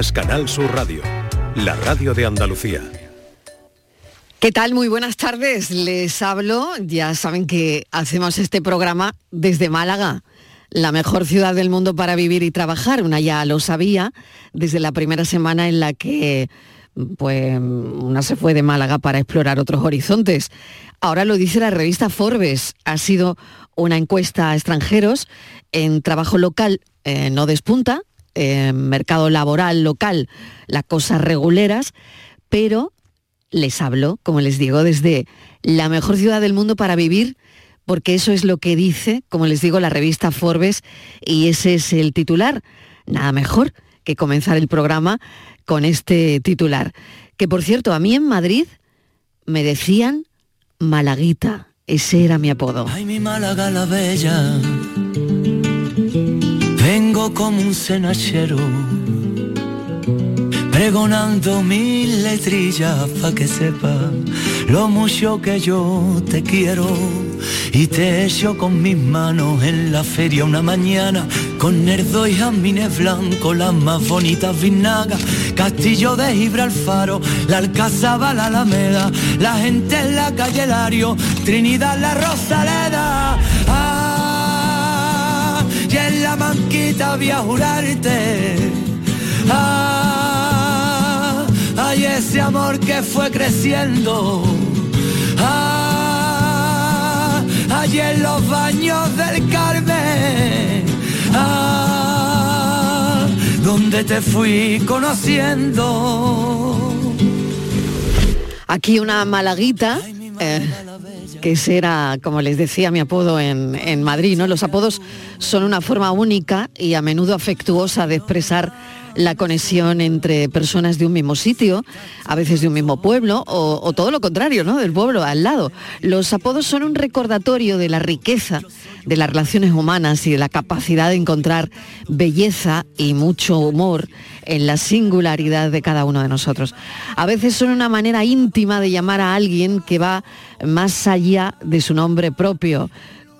Canal Sur Radio, la radio de Andalucía. ¿Qué tal? Muy buenas tardes. Les hablo. Ya saben que hacemos este programa desde Málaga, la mejor ciudad del mundo para vivir y trabajar. Una ya lo sabía desde la primera semana en la que pues una se fue de Málaga para explorar otros horizontes. Ahora lo dice la revista Forbes. Ha sido una encuesta a extranjeros en trabajo local, eh, no despunta, en mercado laboral local, las cosas reguleras, pero les hablo, como les digo, desde la mejor ciudad del mundo para vivir, porque eso es lo que dice, como les digo, la revista Forbes, y ese es el titular. Nada mejor que comenzar el programa con este titular. Que por cierto, a mí en Madrid me decían Malaguita, ese era mi apodo. Ay, mi Málaga la bella, como un cenachero, pregonando mil letrillas pa' que sepa lo mucho que yo te quiero. Y te echo con mis manos en la feria una mañana, con nerdo y jamines blancos, las más bonitas vinagas, Castillo de Gibralfaro, la Alcazaba, la Alameda, la gente en la calle Lario, Trinidad, la Rosaleda. Ah, y en la manquita voy a jurarte. Ah, ay, ese amor que fue creciendo. Ah, ay, en los baños del Carmen. Ah, donde te fui conociendo. Aquí una malaguita, eh, que será, como les decía, mi apodo en, en Madrid, ¿no? Los apodos son una forma única y a menudo afectuosa de expresar la conexión entre personas de un mismo sitio, a veces de un mismo pueblo, o, todo lo contrario, ¿no? Del pueblo al lado. Los apodos son un recordatorio de la riqueza de las relaciones humanas y de la capacidad de encontrar belleza y mucho humor en la singularidad de cada uno de nosotros. A veces son una manera íntima de llamar a alguien que va más allá de su nombre propio,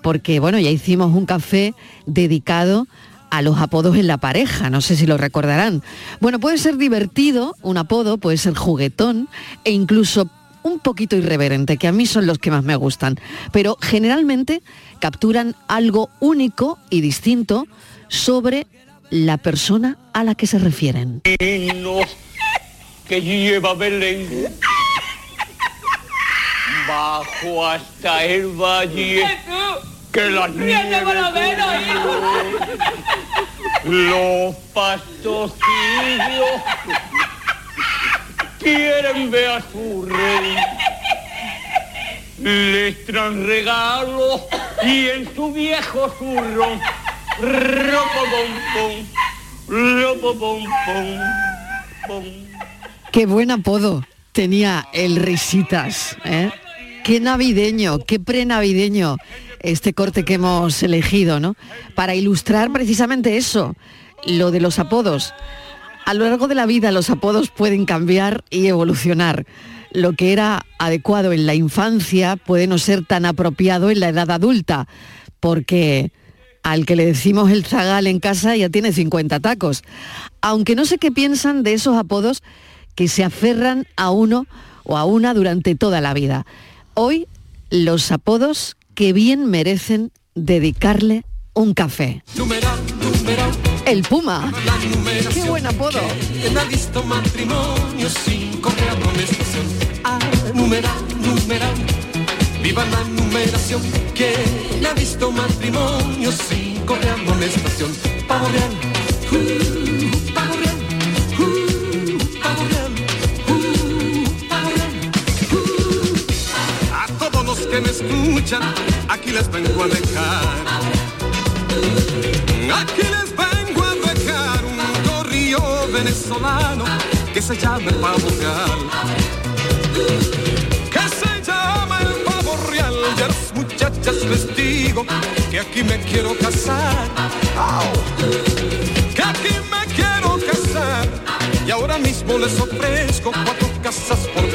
porque bueno, ya hicimos un café dedicado a los apodos en la pareja, no sé si lo recordarán. Bueno, puede ser divertido un apodo, puede ser juguetón e incluso un poquito irreverente, que a mí son los que más me gustan, pero generalmente capturan algo único y distinto sobre la persona a la que se refieren. que lleva Belén bajo hasta el valle que las nieves los pastocillos quieren ver a su rey. Les traen regalos y en su viejo zurro ropo ropo pom pom. Qué buen apodo tenía el Risitas, ¿eh? Qué navideño, qué prenavideño este corte que hemos elegido, ¿no? Para ilustrar precisamente eso, lo de los apodos. A lo largo de la vida los apodos pueden cambiar y evolucionar. Lo que era adecuado en la infancia puede no ser tan apropiado en la edad adulta, porque al que le decimos el zagal en casa ya tiene 50 tacos. Aunque no sé qué piensan de esos apodos que se aferran a uno o a una durante toda la vida. Hoy los apodos que bien merecen dedicarle un café. Numeral, numeral, El Puma. Qué buen apodo. ¿Quién ha visto matrimonio sin? Ah, numeral, numeral. Viva la numeración. ¿Quién ha visto matrimonio sin correr amonestación? Pavo real. uh, pavo real. uh, pavo real. uh. A todos los que me escuchan, aquí les vengo a dejar. Aquí les vengo a dejar un corrillo venezolano que se llama el pavo real. Que se llama el pavo real. Ya las muchachas les digo que aquí me quiero casar. Que aquí me quiero casar. Y ahora mismo les ofrezco cuatro casas por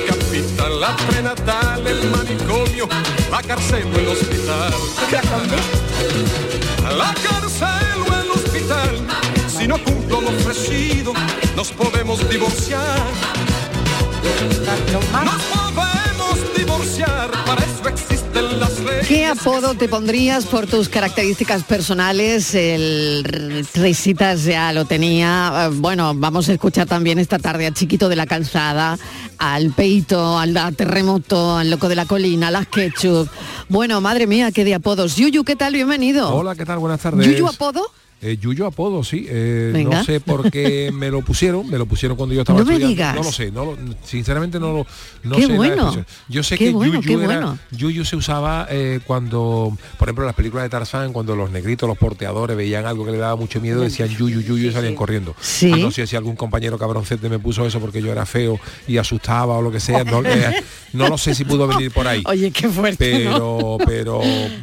La prenatal, el manicomio, la cárcel o el hospital. La cárcel o el hospital. Si no cumplo lo ofrecido, nos podemos divorciar. Nos podemos divorciar, para eso leyes. ¿Qué apodo te pondrías por tus características personales? El Risitas ya lo tenía. Eh, Bueno, vamos a escuchar también esta tarde a Chiquito de la Calzada, al Peito, al Terremoto, al Loco de la Colina, a las Ketchup. Bueno, madre mía, qué de apodos. Yuyu, ¿qué tal? Bienvenido. Hola, ¿qué tal? Buenas tardes. ¿Yuyu apodo? Eh, Yuyo apodo, sí. Eh, no sé por qué me lo pusieron, me lo pusieron cuando yo estaba No me estudiando. digas. No lo sé, no lo- sinceramente no lo no Qué sé bueno. Yo sé Qué que bueno, Yuyu era- bueno. Yuyu se usaba eh, cuando, por ejemplo, en las películas de Tarzán, cuando los negritos, los porteadores veían algo que le daba mucho miedo, decían Yuyu, Yuyu y salían corriendo. Sí. Ah, no sé si algún compañero cabroncete me puso eso porque yo era feo y asustaba o lo que sea. No, eh, no lo sé si pudo venir por ahí. Oye, qué fuerte, pero pero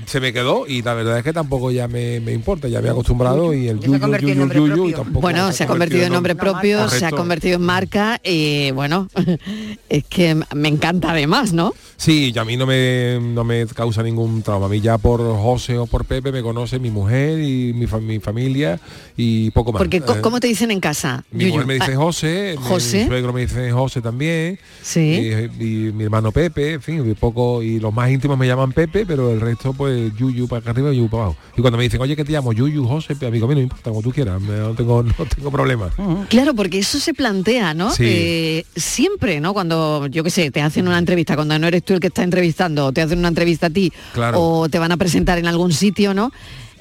se me quedó y la verdad es que tampoco ya me, me importa, ya me he acostumbrado y el yuyu, yuyu, yuyu y tampoco Bueno, se ha convertido en nombre propio, se ha convertido en marca y bueno, es que me encanta además, ¿no? Sí, y a mí no me, no me causa ningún trauma. A mí ya por José o por Pepe me conoce mi mujer y mi, fa- mi familia y poco más. Porque co- Eh, ¿cómo te dicen en casa? mi Yuyu? mujer me dice Ah, José, mi- José. mi suegro me dice José también, Sí. y, y mi hermano Pepe, en fin, y poco, y los más íntimos me llaman Pepe, pero el resto pues Yuyu para acá arriba y Yuyu para abajo. Y cuando me dicen, oye, ¿qué te llamo? Yuyu, José, amigo mío, no importa, como tú quieras, no tengo, no tengo problema. Claro, porque eso se plantea, ¿no? Sí. Eh, siempre, ¿no? Cuando, yo qué sé, te hacen una entrevista, cuando no eres tú el que está entrevistando, o te hacen una entrevista a ti, Claro. o te van a presentar en algún sitio, ¿no?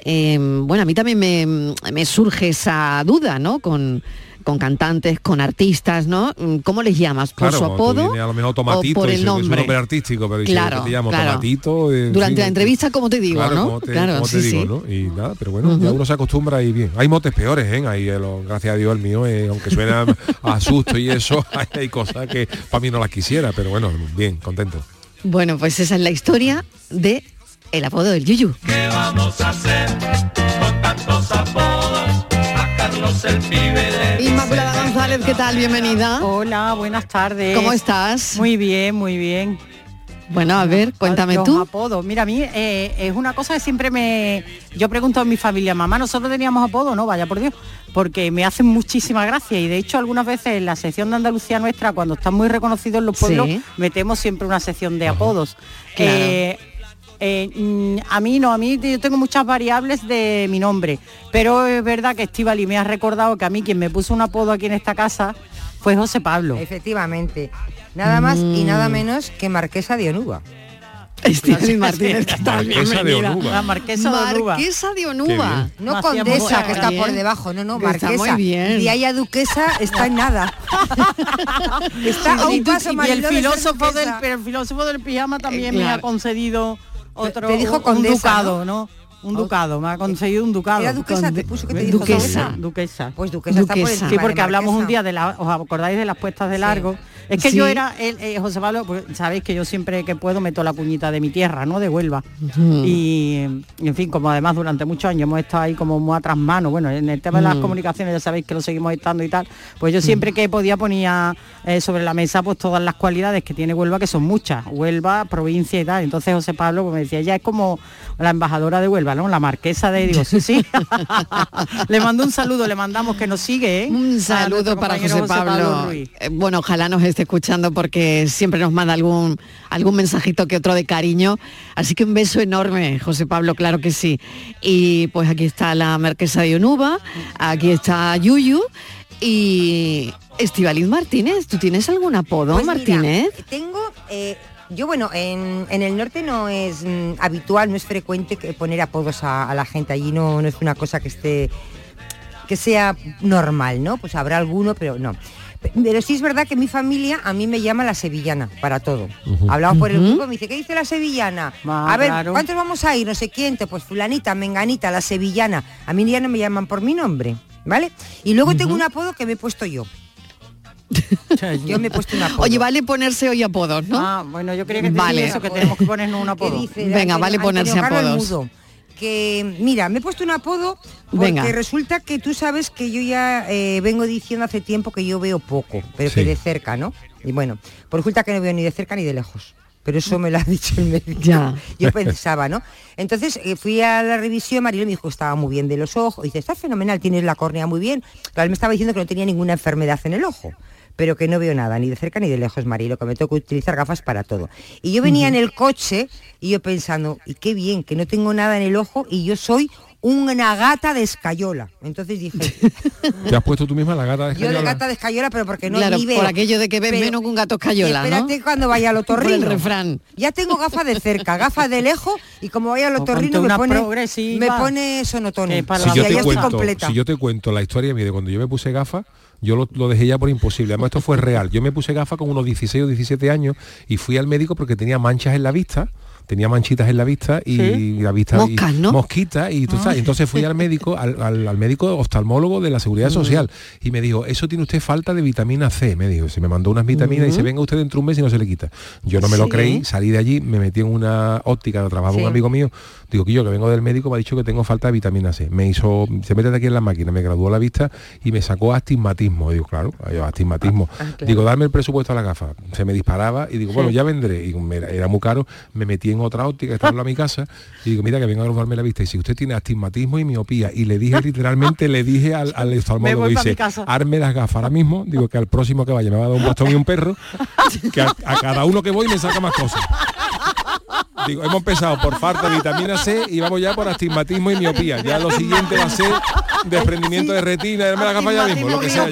Eh, bueno, a mí también me, me surge esa duda, ¿no? Con, con cantantes, con artistas, ¿no? ¿Cómo les llamas? ¿Por Claro, su apodo vienes a lo mejor o Tomatito, por y el se- es un nombre? artístico, pero Claro, ¿qué te llamo? claro. Tomatito. eh, Durante la entrevista, ¿cómo te digo, claro, no? como te, claro, como sí, te digo. ¿no? Y nada, pero bueno, ya uno se acostumbra y bien. Hay motes peores, ¿eh? Ahí, eh, gracias a Dios, el mío, eh, aunque suena a susto y eso, hay, hay cosas que para mí no las quisiera, pero bueno, bien, contento. Bueno, pues esa es la historia de el apodo del Yuyu. ¿Qué vamos a hacer con tantos apodos? A Carlos el pibe de Inmaculada González, ¿qué tal? Bienvenida. Hola, buenas tardes. ¿Cómo estás? Muy bien, muy bien. Bueno, a ver, cuéntame Los tú. apodos. Mira, a mí eh, es una cosa que siempre me... Yo pregunto a mi familia, mamá, ¿nosotros teníamos apodo? No, vaya por Dios. Porque me hacen muchísima gracia y de hecho algunas veces en la sección de Andalucía nuestra, cuando están muy reconocidos los pueblos, Sí. metemos siempre una sección de apodos. Claro. Eh, eh, mm, a mí no, a mí yo tengo muchas variables de mi nombre, pero es verdad que Estivali me ha recordado que a mí quien me puso un apodo aquí en esta casa fue José Pablo. Efectivamente. Nada más y nada menos que Marquesa de Onuba. Estíbaliz Martínez, ¿qué tal? Marquesa de. Onuba. La marquesa de Onuba. Marquesa de Onuba. No condesa, que está por bien. debajo, no, no, Que está marquesa. muy bien. Y haya duquesa está en nada. está a y, un paso y Mariló, el filósofo del duquesa. pero el filósofo del pijama también Eh, me ha concedido otro te dijo un condesa, ducado, ¿no? Un ducado, me ha concedido un ducado. Era duquesa, te puso que te dijo duquesa. duquesa. Duquesa. Pues duquesa, está por Duquesa. Sí, porque hablamos un día de la, os acordáis de las puestas de largo. Es que Sí. yo era, el, eh, José Pablo, pues, sabéis que yo siempre que puedo meto la cuñita de mi tierra, ¿no? De Huelva. Y, y, en fin, como además durante muchos años hemos estado ahí como muy atrás mano, bueno, en el tema de las comunicaciones ya sabéis que lo seguimos estando y tal, pues yo siempre que podía ponía eh, sobre la mesa pues todas las cualidades que tiene Huelva, que son muchas, Huelva, provincia y tal. Entonces José Pablo pues, me decía, ella es como la embajadora de Huelva, ¿no? La marquesa de, digo, sí, sí. le mando un saludo, le mandamos que nos sigue, ¿eh? Un saludo para José Pablo. Ruiz. Eh, Bueno, ojalá nos esté escuchando porque siempre nos manda algún, algún mensajito que otro de cariño. Así que un beso enorme, José Pablo, claro que sí. Y pues aquí está la Marquesa de Onuba, aquí está Yuyu y Estivaliz Martínez. ¿Tú tienes algún apodo, Pues mira, Martínez? tengo, eh, yo bueno, en, en el norte no es mm, habitual, no es frecuente que poner apodos a, a la gente. Allí no, no es una cosa que esté que sea normal, ¿no? Pues habrá alguno, pero no. Pe- Pero sí es verdad que mi familia a mí me llama la sevillana para todo. Hablamos por el grupo, me dice, ¿qué dice la sevillana? Ah, a ver, claro. ¿cuántos vamos a ir? No sé quién, te- pues fulanita, menganita, la sevillana. A mí ya no me llaman por mi nombre, ¿vale? Y luego tengo un apodo que me he puesto yo. Yo me he puesto un apodo. Oye, vale ponerse hoy apodos, ¿no? Ah, bueno, yo creía que Vale. eso, que tenemos que ponernos un ¿Qué apodo. dice? Venga, vale ponerse apodos. Que mira, me he puesto un apodo porque Venga. resulta que tú sabes que yo ya eh, vengo diciendo hace tiempo que yo veo poco, pero Sí. que de cerca, ¿no? Y bueno, pues resulta que no veo ni de cerca ni de lejos. pero eso me lo ha dicho el médico. Ya. Yo pensaba, ¿no? Entonces eh, fui a la revisión, Marilo me dijo, estaba muy bien de los ojos. Dice, está fenomenal, tienes la córnea muy bien. Claro, él me estaba diciendo que no tenía ninguna enfermedad en el ojo pero que no veo nada, ni de cerca ni de lejos, Marilo, que me tengo que utilizar gafas para todo. Y yo venía en el coche y yo pensando, y qué bien, que no tengo nada en el ojo y yo soy una gata de escayola. Entonces dije, ¿Te has puesto tú misma la gata de yo de escayola? gata de escayola, pero porque no claro, ni veo. por aquello de que ves Pero- menos que un gato escayola, ¿no? Espérate cuando vaya al Por otorrino. el refrán. Ya tengo gafas de cerca, gafas de lejos y como vaya al otorrino me pone, me pone sonotone. Que para si yo, te cuento, completa. si yo te cuento la historia mire, cuando yo me puse gafas, yo lo, lo dejé ya por imposible. Además, esto fue real. Yo me puse gafas con unos 16 o 17 años y fui al médico porque tenía manchas en la vista. Tenía manchitas en la vista y Sí. la vista y- Moscas, ¿no? mosquitas y tú sabes. entonces fui al médico al, al- al médico oftalmólogo de la seguridad social y me dijo eso tiene usted falta de vitamina C me dijo se me mandó unas vitaminas y dice venga usted dentro de un mes y no se le quita yo no me lo creí salí de allí me metí en una óptica donde trabajaba un amigo mío digo que yo que vengo del médico me ha dicho que tengo falta de vitamina C me hizo se mete aquí en la máquina me graduó la vista y me sacó astigmatismo. Digo claro astigmatismo Ah, claro. digo darme el presupuesto a la gafa se me disparaba y digo bueno ya vendré y me- era muy caro me metí en otra óptica estaba a mi casa y digo mira que vengo a graduarme la vista y si usted tiene astigmatismo y miopía y le dije literalmente le dije al, al oftalmólogo dice arme las gafas ahora mismo digo que al próximo que vaya me va a dar un bastón y un perro que a, a cada uno que voy me saca más cosas Digo, hemos empezado por falta de vitamina C y vamos ya por astigmatismo y miopía. Ya lo siguiente va a ser desprendimiento de retina, darme la gafa ya mismo, lo que sea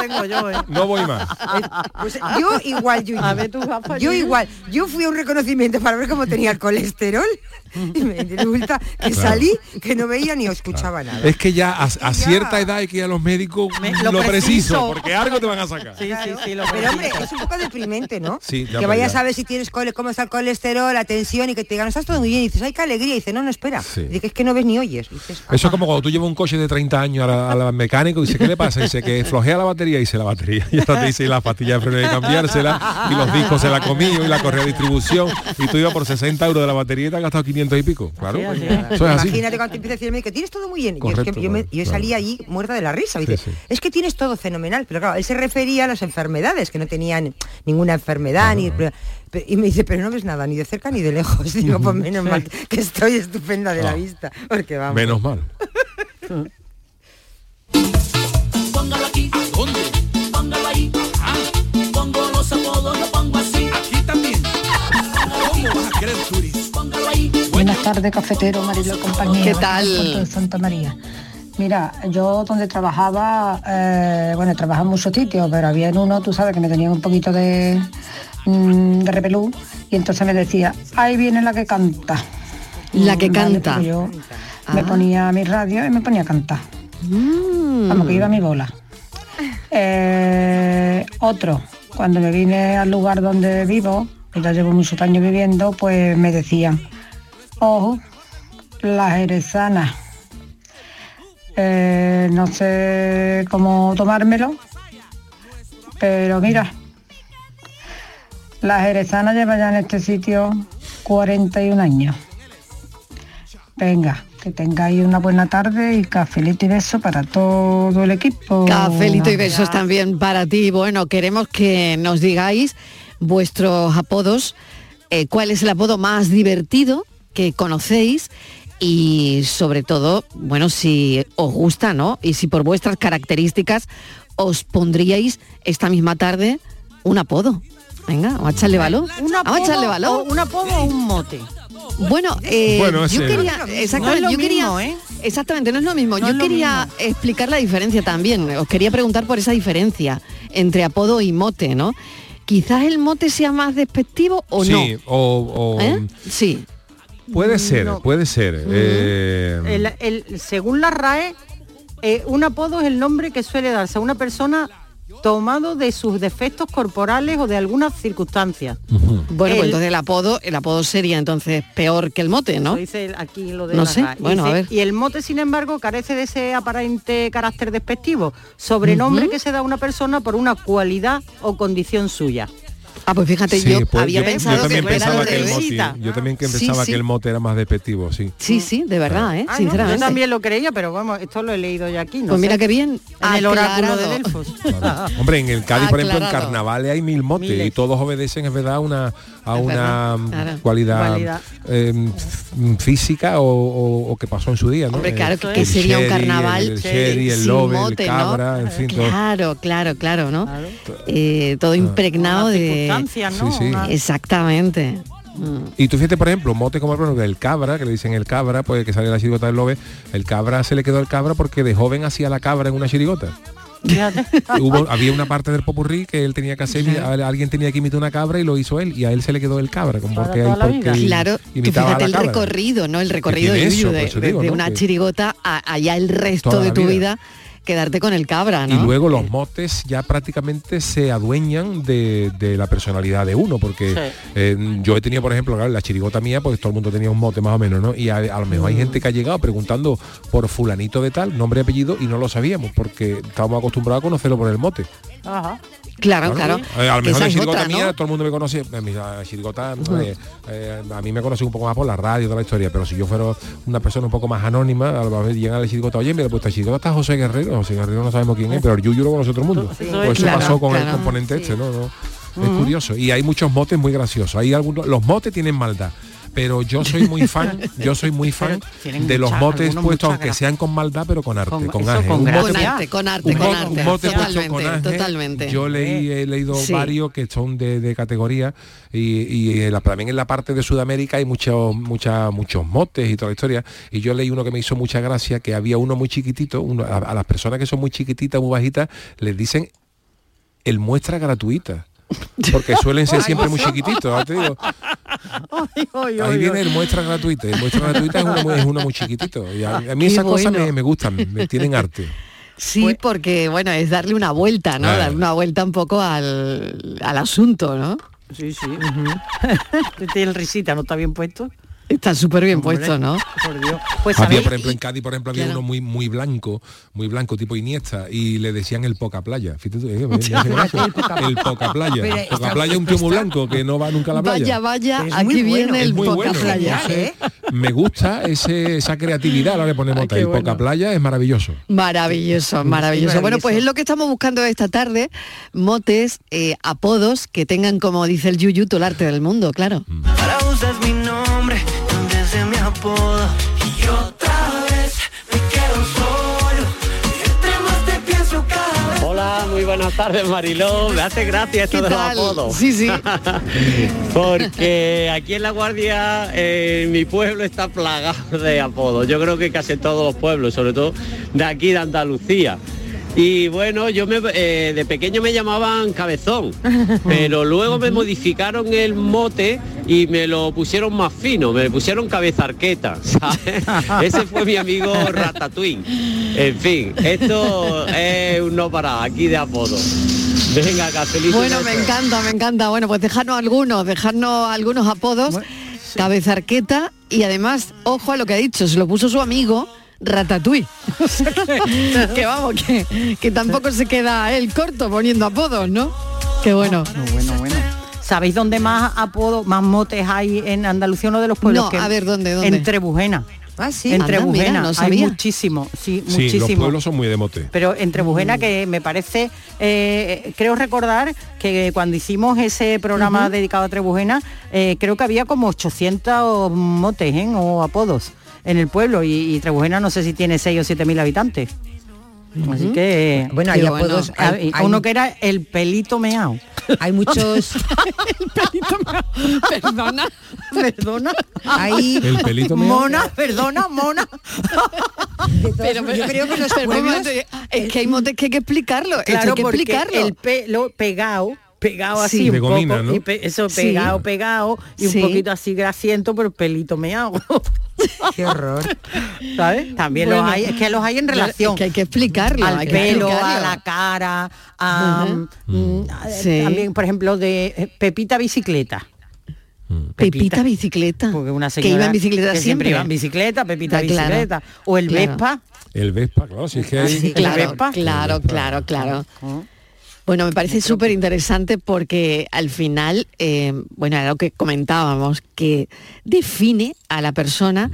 tengo yo, ¿eh? No voy más. Pues yo igual. A ver Yo igual. Yo fui a un reconocimiento para ver cómo tenía el colesterol y me resulta que salí que no veía ni escuchaba nada. Es que ya a, a ya. cierta edad hay que ir a los médicos Me- lo, lo preciso, preciso. porque algo te van a sacar. Sí, sí, sí, lo Pero hombre, es un poco deprimente, ¿no? Sí, ya, que vayas ya. a ver si tienes cole, cómo está el colesterol, la tensión y que te digan, estás todo muy bien. Y dices, ay, qué alegría. Y dice, no, no, espera. Sí. Dice que es que no ves ni oyes. Dices, Eso es como cuando tú llevas un coche de 30 años a la- a la mecánico y dice, ¿qué le pasa? Y dice que flojea la batería y dice la batería. Y ahora te dice y la pastilla de freno de cambiársela y los discos se la comido y la correa de distribución y tú ibas por 60 euros de la batería y te has gastado 500 y pico. Claro, Sí, pues, así es. eso es así. Imagínate cuando te empieza a decir el médico, tienes todo muy bien. Y es Correcto, que yo, me- yo claro. salí allí muerta de la risa. Dice, Sí, sí. es que tienes todo fenomenal. Pero claro, él se refería a las enfermedades, que no tenían ninguna enfermedad. ni Y me dice, pero no ves nada, ni de cerca ni de lejos. Digo, pues menos mal que estoy estupenda de la Ah. vista. Porque vamos. Menos mal. Póngalo aquí. ¿Dónde? Póngalo ahí. Ah, pongo los apodos, lo pongo así. Aquí también. ¿Cómo vas a querer, Turis? Póngalo ahí. Buenas tardes, cafetero, Marilo y compañía. ¿Qué tal? De Santa María. Mira, yo donde trabajaba, eh, bueno, trabajaba en muchos sitios, pero había en uno, tú sabes, que me tenía un poquito de, mm, de repelú, y entonces me decía, ahí viene la que canta. La que vale, canta. pues yo me Ah. ponía mi radio y me ponía a cantar. Mm. Vamos, que iba a mi bola. Eh, otro, cuando me vine al lugar donde vivo, que ya llevo muchos años viviendo, pues me decían, ojo, la jerezana. Eh, no sé cómo tomármelo, pero mira, la jerezana lleva ya en este sitio 41 años. Venga, que tengáis una buena tarde y cafelito y beso para todo el equipo. Cafelito y besos también para ti. Bueno, queremos que nos digáis vuestros apodos, eh, cuál es el apodo más divertido que conocéis y sobre todo, bueno, si os gusta, ¿no? Y si por vuestras características os pondríais esta misma tarde un apodo. Venga, vamos a echarle valor. Un Vamos a echarle valor. o un apodo o un mote. Bueno, eh, Bueno, yo quería, No exactamente, es lo yo quería, mismo, ¿eh? exactamente, no es lo mismo. No yo lo quería mismo. explicar la diferencia también. Os quería preguntar por esa diferencia entre apodo y mote, ¿no? Quizás el mote sea más despectivo o sí, no. o, o- ¿Eh? Sí. Puede ser, No. puede ser. eh, El- el- según la RAE, eh, un apodo es el nombre que suele darse a una persona tomado de sus defectos corporales o de algunas circunstancias. Bueno, pues entonces el apodo, el apodo sería entonces peor que el mote, ¿no? Lo dice aquí lo de No la sé, bueno, a dice, ver. Y el mote, sin embargo, carece de ese aparente carácter despectivo, sobrenombre que se da a una persona por una cualidad o condición suya. Ah, pues fíjate, Sí, yo pues había yo- pensado yo también que pensaba que el mote, yo también que Sí, pensaba sí. que el mote era más despectivo, sí. Sí, sí, de verdad, ¿eh? Ah, no, Sinceramente. yo también lo creía, pero vamos, esto lo he leído ya aquí. No Pues mira sé. qué bien. En el oráculo de. Delfos. Hombre, en el Cádiz, por ejemplo, en carnavales hay mil motes Miles. y todos obedecen, es verdad, una, a Es una verdad, mm, claro. cualidad, Cualidad. eh, f- física o, o- o que pasó en su día, ¿no? Hombre, Eh, claro, que, el que sería un carnaval el, el sherry, el sin lobe, mote, el ¿no? cabra, en fin, todo. Claro, claro, claro, ¿no? Eh, todo impregnado Unas de... ¿no? Sí, sí. Una- Exactamente. Mm. Y tú fíjate, por ejemplo, mote como el cabra, que le dicen el cabra, pues que sale la chirigota del lobe, el cabra se le quedó el cabra porque de joven hacía la cabra en una chirigota. Hubo, había una parte del popurrí que él tenía que hacer, alguien tenía que imitar una cabra y lo hizo él, y a él se le quedó el cabra, como porque, la porque él Claro, tú imitaba fíjate a el cabra. recorrido, ¿no? El recorrido de, eso, de- por eso de- digo, de ¿no? una Que- chirigota a allá el resto Toda de tu vida. vida quedarte con el cabra, ¿no? Y luego los motes ya prácticamente se adueñan de, de la personalidad de uno, porque Sí. eh, yo he tenido, por ejemplo, claro, la chirigota mía, pues todo el mundo tenía un mote más o menos, ¿no? Y a, a lo mejor hay gente que ha llegado preguntando por fulanito de tal, nombre y apellido, y no lo sabíamos, porque estábamos acostumbrados a conocerlo por el mote. Ajá. Claro, claro. Eh, a lo Que mejor es chirigota otra, ¿no? mía, todo el mundo me conoce, eh, mi chirigota, eh, eh, a mí me conoce un poco más por la radio, toda la historia, pero si yo fuera una persona un poco más anónima, a lo mejor llegan a la chirigota, oye, mira, pues chirigota está José Guerrero, José Guerrero no sabemos quién es, pero el Yuyu lo conoce el mundo. Sí. Pues eso Claro, pasó con el claro. componente este, ¿no? No, Es curioso. Y hay muchos motes muy graciosos. Hay algunos, los motes tienen maldad. Pero yo soy muy fan, yo soy muy fan de los mucha- motes puestos, aunque sean con maldad, pero con arte, Con- con, eso, con mote- Con arte, con arte, con arte. un mote puesto totalmente, con ángel. totalmente. Yo leí, he leído Sí. varios que son de, de categoría y, la- también en la parte de Sudamérica hay muchos mucha, muchos motes y toda la historia. Y yo leí uno que me hizo mucha gracia, que había uno muy chiquitito, uno, a, a las personas que son muy chiquititas, muy bajitas, les dicen el muestra gratuita. Porque suelen ser siempre muy chiquititos, ay, Ahí viene el muestra gratuita. El muestra gratuita es uno, muy- es uno muy chiquitito. Y a, a mí esas cosas bueno. me, me gustan, me tienen arte. Sí, porque bueno, es darle una vuelta, ¿no? Claro. Darle una vuelta un poco al, al asunto, ¿no? Sí, sí. Tiene el risita, ¿no está bien puesto? Está súper bien Hombre, puesto, ¿no? Por Dios. Pues Había, por ejemplo, en Cádiz, por ejemplo, había Claro. uno muy muy blanco, muy blanco, tipo Iniesta, y le decían el poca playa. Fíjate tú, eh, el poca playa. Pero poca playa es un tío muy blanco que no va nunca a la playa. Vaya, vaya, Es aquí bueno, viene el poca bueno. playa. ¿eh? Me gusta ese, esa creatividad, ahora le ponemos Ay, El poca playa es maravilloso. Maravilloso, maravilloso. Bueno, pues es lo que estamos buscando esta tarde, motes, eh, apodos que tengan, como dice el Yuyu, todo el arte del mundo, claro. Ahora vez de mi apodo Y otra vez me quedo solo Y entre más te pienso cada vez Hola, muy buenas tardes Mariló, me hace gracia esto ¿Qué de los apodos. Sí, sí. Porque aquí en La Guardia, eh, mi pueblo está plagado de apodos. Yo creo que casi todos los pueblos, sobre todo de aquí de Andalucía. Y bueno, yo me, eh, de pequeño me llamaban cabezón, pero luego me modificaron el mote y me lo pusieron más fino, me pusieron cabeza arqueta, ¿sabes? Ese fue mi amigo Ratatouille. En fin, esto es un no para aquí de apodos. Venga, cafelito. Bueno, me encanta, me encanta. Bueno, pues dejarnos algunos, dejarnos algunos apodos, cabeza arqueta y además, ojo a lo que ha dicho, se lo puso su amigo Ratatouille. O sea que, que vamos, que, que tampoco se queda él corto poniendo apodos, ¿no? Qué bueno. Bueno, bueno, bueno. ¿Sabéis dónde más apodos, más motes hay en Andalucía, uno de los pueblos? No, que a ver, ¿dónde, dónde? En Trebujena. Ah, sí. En Anda, mira, Trebujena no hay muchísimo, sí, Sí, los pueblos son muy de mote. Pero en Trebujena que me parece, eh, creo recordar que cuando hicimos ese programa dedicado a Trebujena, eh, creo que había como 800 motes ¿eh? o apodos en el pueblo y, y Trebujena no sé si tiene 6 o 7 mil habitantes. Así que... Bueno, hay bueno. apodos. Hay, uno que era el pelito meao. hay muchos. Perdona. Perdona. Hay El pelito meao. Mona, perdona, mona. Pero, pero- yo creo que los pero un pueblos. momento, es que hay motes que hay que explicarlo. Claro, hay que explicarlo. el pelo pegado, pegado así Sí. un gomina, poco, ¿no? y pe- eso Sí. pegado, pegado, y Sí. un poquito así grasiento, pero pelito meado. Qué horror. ¿Sabes? También Bueno. los hay, es que los hay en relación es que hay que explicarlo. al que pelo, a explicarlo. la cara, a, mm, a- Sí. también, por ejemplo, de eh, Pepita Bicicleta. Pepita bicicleta. Porque una que señora iba en bicicleta que siempre. iba en bicicleta, Pepita Ah, claro, Bicicleta. O el claro. Vespa. El Vespa, claro, si es que Ah, hay... sí, Claro, Vespa. claro, claro, claro. Bueno, me parece súper interesante porque al final, eh, bueno, era lo que comentábamos, que define a la persona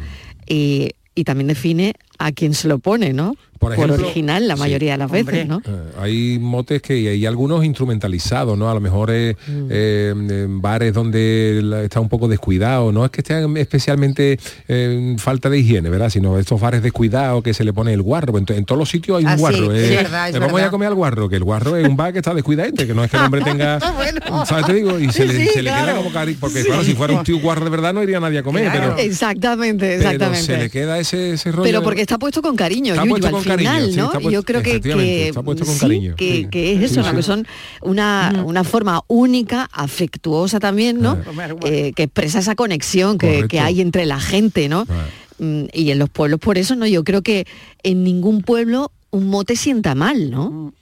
y, y también define a quien se lo pone, ¿no? Por ejemplo, original la sí. mayoría de las veces, ¿no? Eh, hay motes que hay algunos instrumentalizados, ¿no? A lo mejor eh, Mm. eh, bares donde la- está un poco descuidado, no es que estén especialmente eh, falta de higiene, ¿verdad? Sino estos bares descuidados que se le pone el guarro. En, to- en todos los sitios hay un Ah, guarro. sí, eh. es verdad, es vamos a comer al guarro, que el guarro es un bar que está descuidadete, que no es que el hombre tenga. ¿Sabes? Te digo, y se le, Sí, se le queda como cari porque claro, si fuera un tío guarro de verdad no iría nadie a comer, pero, Exactamente, pero exactamente. se le queda ese, ese rollo. Pero de- porque está puesto con cariño, Está Yuyu, puesto al con cariño, final, sí, ¿no? está puesto- Yo creo que, que- sí, es eso, Sí, ¿no? Que son una, una forma única, afectuosa también, ¿no? Eh, que expresa esa conexión que, hay entre la gente, ¿no? Mm, Y en los pueblos por eso, ¿no? Yo creo que en ningún pueblo un mote sienta mal, ¿no?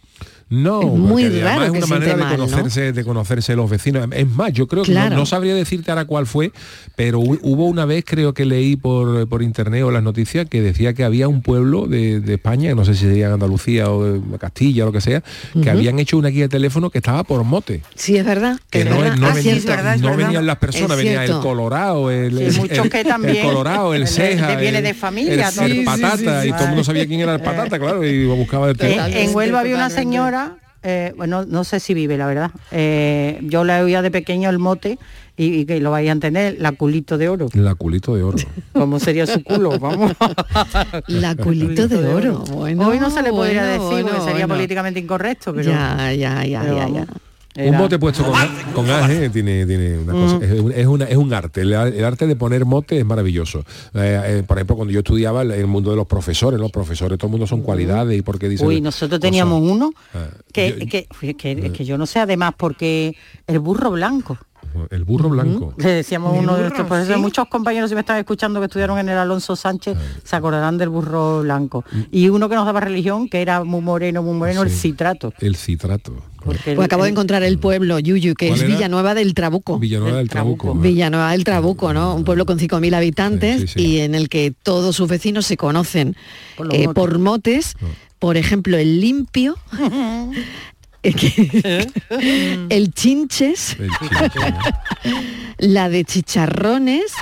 No, Es muy raro es que una manera mal, de ¿no? conocerse, de conocerse los vecinos. Es más, yo creo que no- sabría decirte ahora cuál fue, pero hu- hubo una vez, creo que leí por, por internet o las noticias, que decía que había un pueblo de, de España, no sé si sería Andalucía o de Castilla o lo que sea, que habían hecho una guía de teléfono que estaba por mote. Sí, es verdad. Que es no, verdad. no Ah, venía- cierto. no venían las personas, venía el colorado, el, Sí, el- el- que también- el colorado, el el- ceja, viene de familia, el, patata, y todo el mundo sabía quién era el patata, claro, y buscaba el teléfono. en Huelva había una señora, eh, bueno, no sé si vive, la verdad. Eh, yo la oía de pequeño el mote y, y que lo vayan a tener, la culito de oro. La culito de oro. ¿Cómo sería su culo? Vamos. La culito de oro. Bueno, Hoy no se le podría bueno, decir porque bueno, sería bueno. políticamente incorrecto, pero. Ya, ya, ya, pero ya, vamos. Un mote puesto con, con tiene, tiene una cosa, es, un- es una- es un arte. El, el arte de poner mote es maravilloso. Eh, eh, por ejemplo, cuando yo estudiaba el, el mundo de los profesores, los profesores, todo el mundo son cualidades y porque dicen. Uy, nosotros teníamos uno Ah, que, que, uy, que, que yo no sé además porque el burro blanco. El burro blanco. Le decíamos uno de nuestros profesores, ¿sí? muchos compañeros si me están escuchando que estudiaron en el Alonso Sánchez, Ah. se acordarán del burro blanco. Mm. Y uno que nos daba religión, que era muy moreno, muy moreno, el citrato. El citrato. Pues acabo de encontrar el pueblo, Yuyu, que ¿Cuál es era? Villanueva del Trabuco. Villanueva del Trabuco. Villanueva del Trabuco, ¿no? Un pueblo con 5.000 habitantes Sí, sí, sí. y en el que todos sus vecinos se conocen Por eh, motes. por motes. Por ejemplo, el limpio, eh, que- el chinches, El chinche, ¿no? la de chicharrones,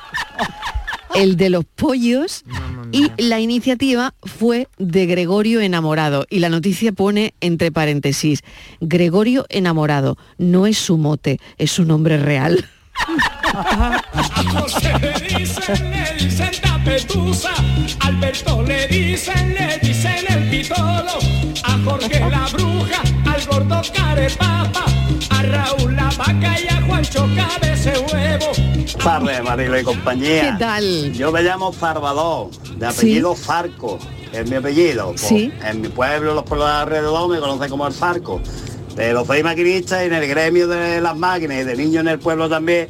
el de los pollos y la iniciativa fue de Gregorio Enamorado y la noticia pone entre paréntesis, Gregorio Enamorado no es su mote, es su nombre real. A José le dicen, le dicen tapetusa, Alberto le dicen, le dicen el pitolo, a Jorge la bruja, gordo carepapa, a Raúl la vaca y a Juancho cabece huevo. Tarde, Marilo y compañía. ¿Qué tal? Yo me llamo Farvador, de apellido Farco, es mi apellido. Pues, Sí. En mi pueblo, los pueblos de alrededor me conocen como el Farco. Pero soy maquinista y en el gremio de las máquinas y de niños en el pueblo también,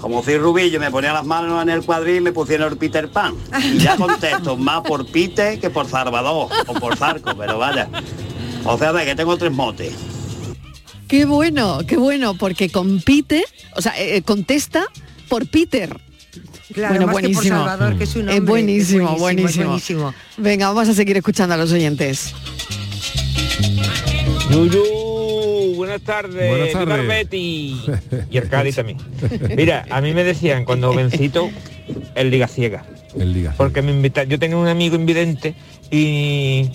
como soy rubillo, me ponía las manos en el cuadril y me pusieron el Peter Pan. Y ya contesto, más por Peter que por Salvador o por Farco, pero vaya. O sea, de que tengo tres motes. Qué bueno, qué bueno, porque compite, o sea, eh, contesta por Peter. Claro, bueno, más que por buenísimo. Salvador, que es un Es hombre, buenísimo, es buenísimo, buenísimo, es buenísimo. Venga, vamos a seguir escuchando a los oyentes. Yuyu, buenas tardes. Buenas tardes. Betis. Y el Cádiz también. Mira, a mí me decían cuando jovencito el liga ciega. El liga. Porque me invita, yo tenía un amigo invidente y,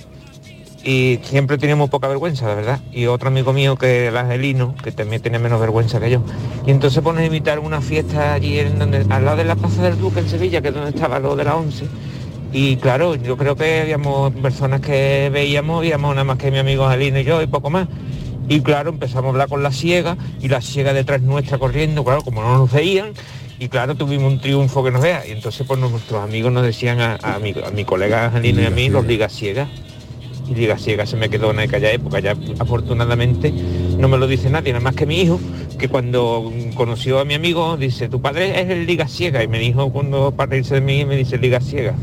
y siempre tenía muy poca vergüenza, la verdad. Y otro amigo mío que el angelino, que también tenía menos vergüenza que yo. Y entonces ponen a invitar una fiesta allí en donde, al lado de la Plaza del Duque en Sevilla, que es donde estaba lo de la 11. Y claro, yo creo que habíamos personas que veíamos, veíamos nada más que mi amigo Angelino y yo y poco más. Y claro, empezamos a hablar con la ciega y la ciega detrás nuestra corriendo, claro, como no nos veían. Y claro, tuvimos un triunfo que nos vea. Y entonces pues nuestros amigos nos decían a, a mi, a mi colega Angelino y a mí, los ligas ciegas. Liga ciega se me quedó en aquella época. Ya afortunadamente no me lo dice nadie, nada más que mi hijo, que cuando conoció a mi amigo dice, tu padre es el liga ciega. Y me dijo cuando para reírse de mí me dice liga ciega.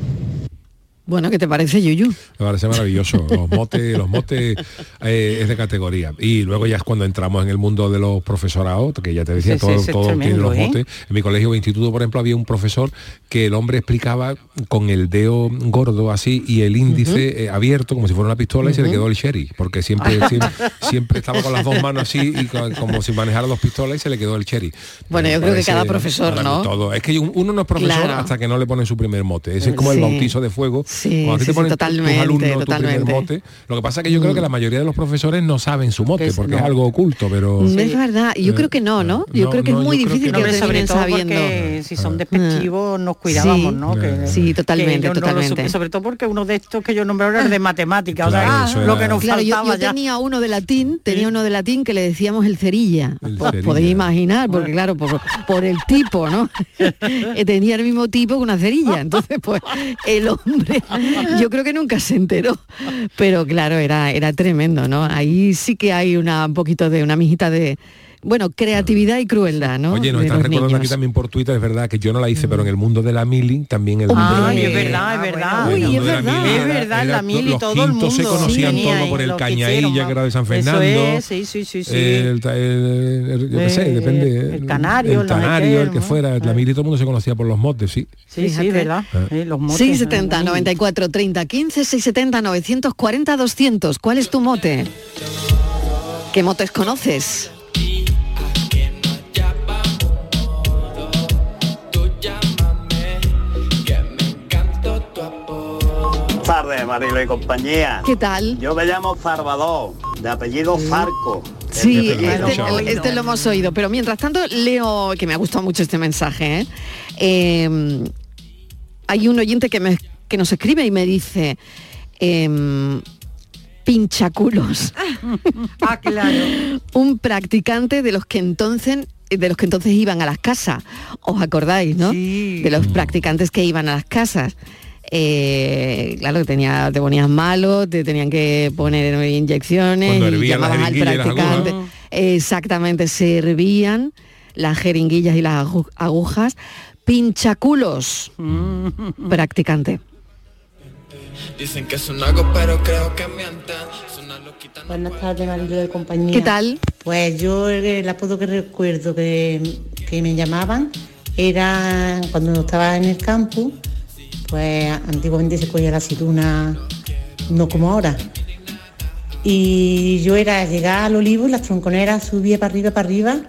Bueno, ¿qué te parece, Yuyu? Me parece maravilloso. Los motes, los motes eh, es de categoría. Y luego ya es cuando entramos en el mundo de los profesorados, que ya te decía, Sí, todo, sí, tiene los ¿eh? motes. En mi colegio o instituto, por ejemplo, había un profesor que el hombre explicaba con el dedo gordo así y el índice eh, abierto, como si fuera una pistola, y se le quedó el sherry, porque siempre, siempre, siempre estaba con las dos manos así y con- como si manejara dos pistolas y se le quedó el cherry. Bueno, yo creo que cada profesor, ¿no? Todo. Es que un- uno no es profesor Claro. hasta que no le ponen su primer mote. Ese es como el bautizo de fuego. Sí, Cuando sí, te sí, tus totalmente, alumnos totalmente. mote. Lo que pasa es que yo creo que la mayoría de los profesores no saben su mote, Es- porque es algo oculto, pero... No es verdad. Yo Eh, creo que no, ¿no? Yo no, creo que no, es muy difícil que que, no. Hombre, sobre terminen todo sabiendo. porque si son despectivos nos cuidábamos, ¿no? Que- Sí, totalmente, que lo totalmente. sobre todo porque uno de estos que yo nombré ahora es de matemáticas, o Claro, sea, eso lo que nos Claro, faltaba yo ya. tenía uno de latín, tenía uno de latín que le decíamos el cerilla. Cerilla. podéis imaginar, porque claro, por, por el tipo, ¿no? Eh, tenía el mismo tipo que una cerilla. Entonces, pues, el hombre, yo creo que nunca se enteró. Pero claro, era, era tremendo, ¿no? Ahí sí que hay una, un poquito de una mijita de, bueno, creatividad y crueldad, ¿no? Oye, nos están recordando aquí también por Twitter, es verdad que yo no la hice, pero en el mundo de la mili también el mundo de la es verdad, es verdad. Uy, mundo es verdad. mili Es era- verdad, era la mili, los todo el quintos se mundo. conocían Sí, todo por el Cañailla, que era de San eso Fernando. es, sí, sí, sí, sí. El, el- el- yo qué sé, depende. el canario, el canario, el que fuera. La mili todo el mundo se conocía por los motes, sí. Sí, sí, verdad. Ah. Sí, los motes. 670 la mili. 94 30 15 670 940 200. ¿Cuál es tu mote? ¿Qué motes conoces? Tardes, Marilo y compañía. ¿Qué tal? Yo me llamo Salvador, de apellido Farco. es mi Sí, apellido. este, este lo hemos oído, pero mientras tanto leo, que me ha gustado mucho este mensaje, ¿eh? Eh, hay un oyente que, me, que nos escribe y me dice, em, pinchaculos. Ah, claro. un practicante de los que entonces de los que entonces iban a las casas. ¿Os acordáis, no? Sí. De los practicantes que iban a las casas. Eh, claro, que tenía, te ponías malo, te tenían que poner inyecciones, Cuando y llamaban al practicante. Exactamente, se hervían las jeringuillas y las agu- agujas. Pinchaculos, practicante. Dicen que son algo, pero creo que mienten. Buenas tardes, Marilo de compañía. ¿Qué tal? Pues yo el, el apodo que recuerdo que, que me llamaban era cuando estaba en el campo, pues antiguamente se cogía la aceituna, no como ahora. Y yo era llegar al olivo y las tronconeras subía para arriba, para arriba.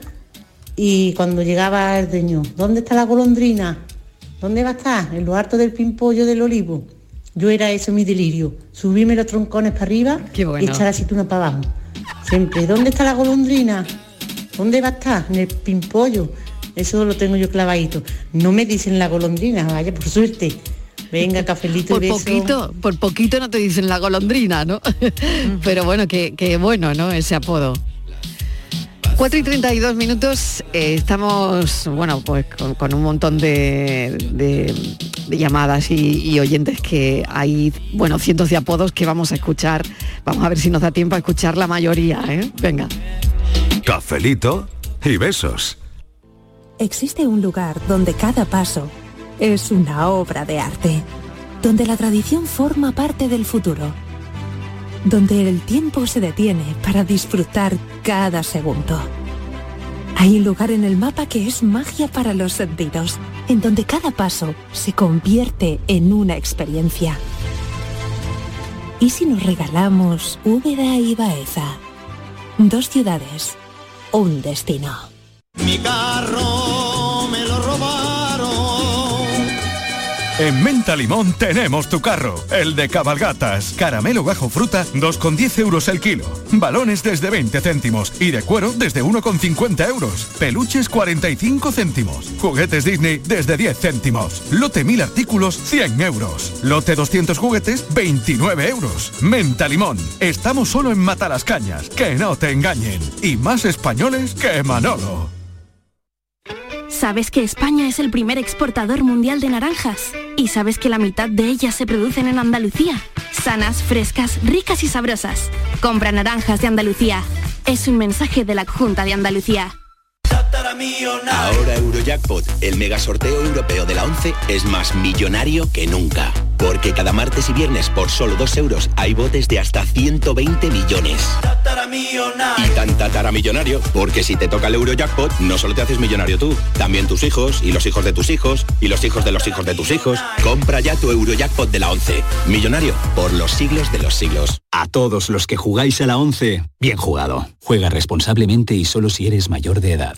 Y cuando llegaba el dueño, ¿dónde está la golondrina? ¿Dónde va a estar? En lo alto del pimpollo del olivo. Yo era eso mi delirio, subirme los troncones para arriba bueno. y echar la aceituna para abajo. Siempre, ¿dónde está la golondrina? ¿Dónde va a estar? En el pimpollo. Eso lo tengo yo clavadito. No me dicen la golondrina, vaya, por suerte. Venga, cafelito Por y beso. poquito, por poquito no te dicen la golondrina, ¿no? Pero bueno, que, que bueno, ¿no? Ese apodo. 4 y 32 minutos, eh, estamos, bueno, pues con, con un montón de, de- de llamadas y, y oyentes que hay, bueno, cientos de apodos que vamos a escuchar. Vamos a ver si nos da tiempo a escuchar la mayoría, ¿eh? Venga. Cafelito y besos. Existe un lugar donde cada paso es una obra de arte, donde la tradición forma parte del futuro, donde el tiempo se detiene para disfrutar cada segundo. Hay un lugar en el mapa que es magia para los sentidos, en donde cada paso se convierte en una experiencia. ¿Y si nos regalamos Úbeda y Baeza? Dos ciudades, un destino. Mi carro En Menta Limón tenemos tu carro, el de cabalgatas. Caramelo bajo fruta, 2,10 euros el kilo. Balones desde 20 céntimos y de cuero desde 1,50 euros. Peluches 45 céntimos. Juguetes Disney desde 10 céntimos. Lote 1000 artículos, 100 euros. Lote 200 juguetes, 29 euros. Menta Limón. Estamos solo en Matalascañas, que no te engañen. Y más españoles que Manolo. ¿Sabes que España es el primer exportador mundial de naranjas? ¿Y sabes que la mitad de ellas se producen en Andalucía? Sanas, frescas, ricas y sabrosas. Compra naranjas de Andalucía. Es un mensaje de la Junta de Andalucía. Ahora Eurojackpot, el mega sorteo europeo de la 11, es más millonario que nunca. Porque cada martes y viernes por solo 2 euros hay botes de hasta 120 millones. Y tan tataramillonario, porque si te toca el Eurojackpot, no solo te haces millonario tú, también tus hijos, y los hijos de tus hijos, y los hijos de los hijos de tus hijos. Compra ya tu Eurojackpot de la 11. Millonario por los siglos de los siglos. A todos los que jugáis a la 11, bien jugado. Juega responsablemente y solo si eres mayor de edad.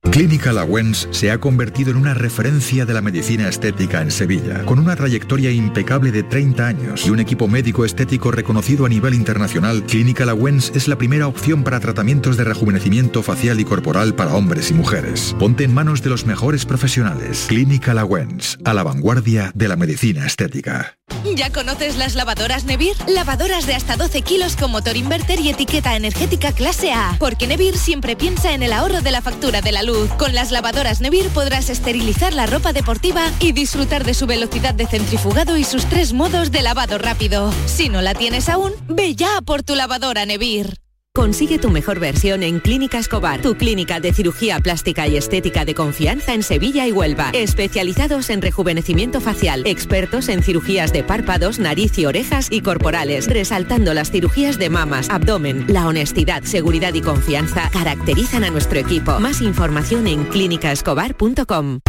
Clínica Lawens se ha convertido en una referencia de la medicina estética en Sevilla, con una trayectoria impecable de 30 años y un equipo médico estético reconocido a nivel internacional. Clínica Lawens es la primera opción para tratamientos de rejuvenecimiento facial y corporal para hombres y mujeres. Ponte en manos de los mejores profesionales. Clínica Lawens, a la vanguardia de la medicina estética. ¿Ya conoces las lavadoras Nevir? Lavadoras de hasta 12 kilos con motor inverter y etiqueta energética clase A. Porque Nevir siempre piensa en el ahorro de la factura de la luz. Con las lavadoras Nevir podrás esterilizar la ropa deportiva y disfrutar de su velocidad de centrifugado y sus tres modos de lavado rápido. Si no la tienes aún, ve ya por tu lavadora Nevir. Consigue tu mejor versión en Clínica Escobar, tu clínica de cirugía plástica y estética de confianza en Sevilla y Huelva. Especializados en rejuvenecimiento facial, expertos en cirugías de párpados, nariz y orejas y corporales, resaltando las cirugías de mamas, abdomen. La honestidad, seguridad y confianza caracterizan a nuestro equipo. Más información en clínicaescobar.com.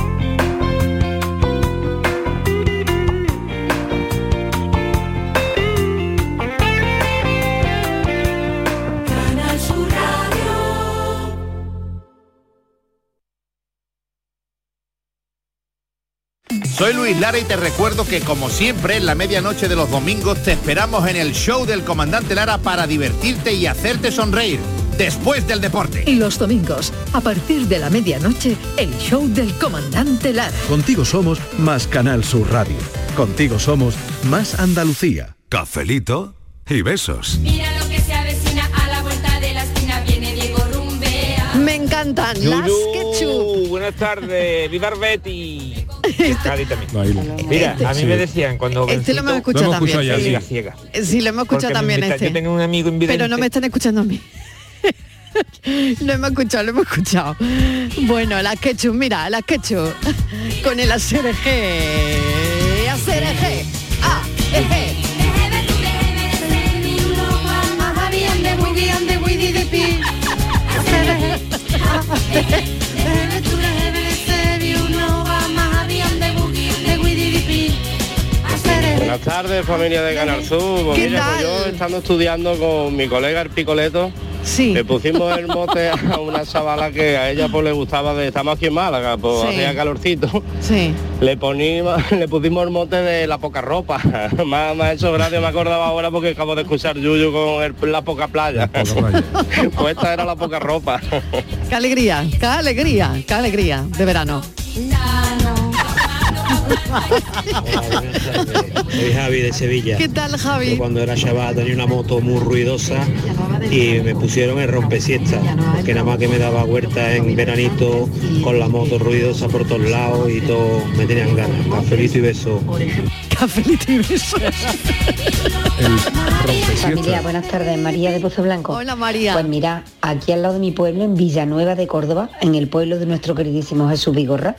Soy Luis Lara y te recuerdo que como siempre en la medianoche de los domingos te esperamos en el show del comandante Lara para divertirte y hacerte sonreír después del deporte. Y los domingos, a partir de la medianoche, el show del comandante Lara. Contigo somos más Canal Sur Radio. Contigo somos más Andalucía. Cafelito y besos. Mira lo que se avecina a la vuelta de la esquina, viene Diego Rumbea. Me encantan las ketchup. buenas tardes, viva Betty. Cádiz también. Mira, a mí me decían cuando Este lo hemos escuchado Lo hemos también. escuchado ya, sí. sí, ciega. Sí, lo hemos escuchado Porque también este. Yo tengo un amigo invidente. Pero no me están escuchando a mí. lo hemos escuchado, lo hemos escuchado. Bueno, las ketchup, mira, las ketchup. Con el ACRG. ACRG. A, E, G. Buenas tardes, familia de Canal Sur. Pues ¿Qué mira, pues yo estando estudiando con mi colega el Picoleto, le pusimos el mote a una chavala que a ella pues le gustaba de estamos aquí en Málaga, pues Sí. hacía calorcito. Sí. Le ponimos, le pusimos el mote de la poca ropa. más, más hecho gracia me acordaba ahora porque acabo de escuchar Yuyu con el- la poca playa. pues esta era la poca ropa. Qué alegría, qué alegría, qué alegría de verano. Soy Javi de Sevilla. ¿Qué tal, Javi? Yo cuando era chaval tenía una moto muy ruidosa y me pusieron el rompesiesta, que nada más que me daba vuelta en veranito con la moto ruidosa por todos lados y todo me tenían ganas. Cafelito y beso. Cafelito y beso. Familia, buenas tardes, María de Pozo Blanco. Hola María. Pues mira, aquí al lado de mi pueblo, en Villanueva de Córdoba, en el pueblo de nuestro queridísimo Jesús Vigorra,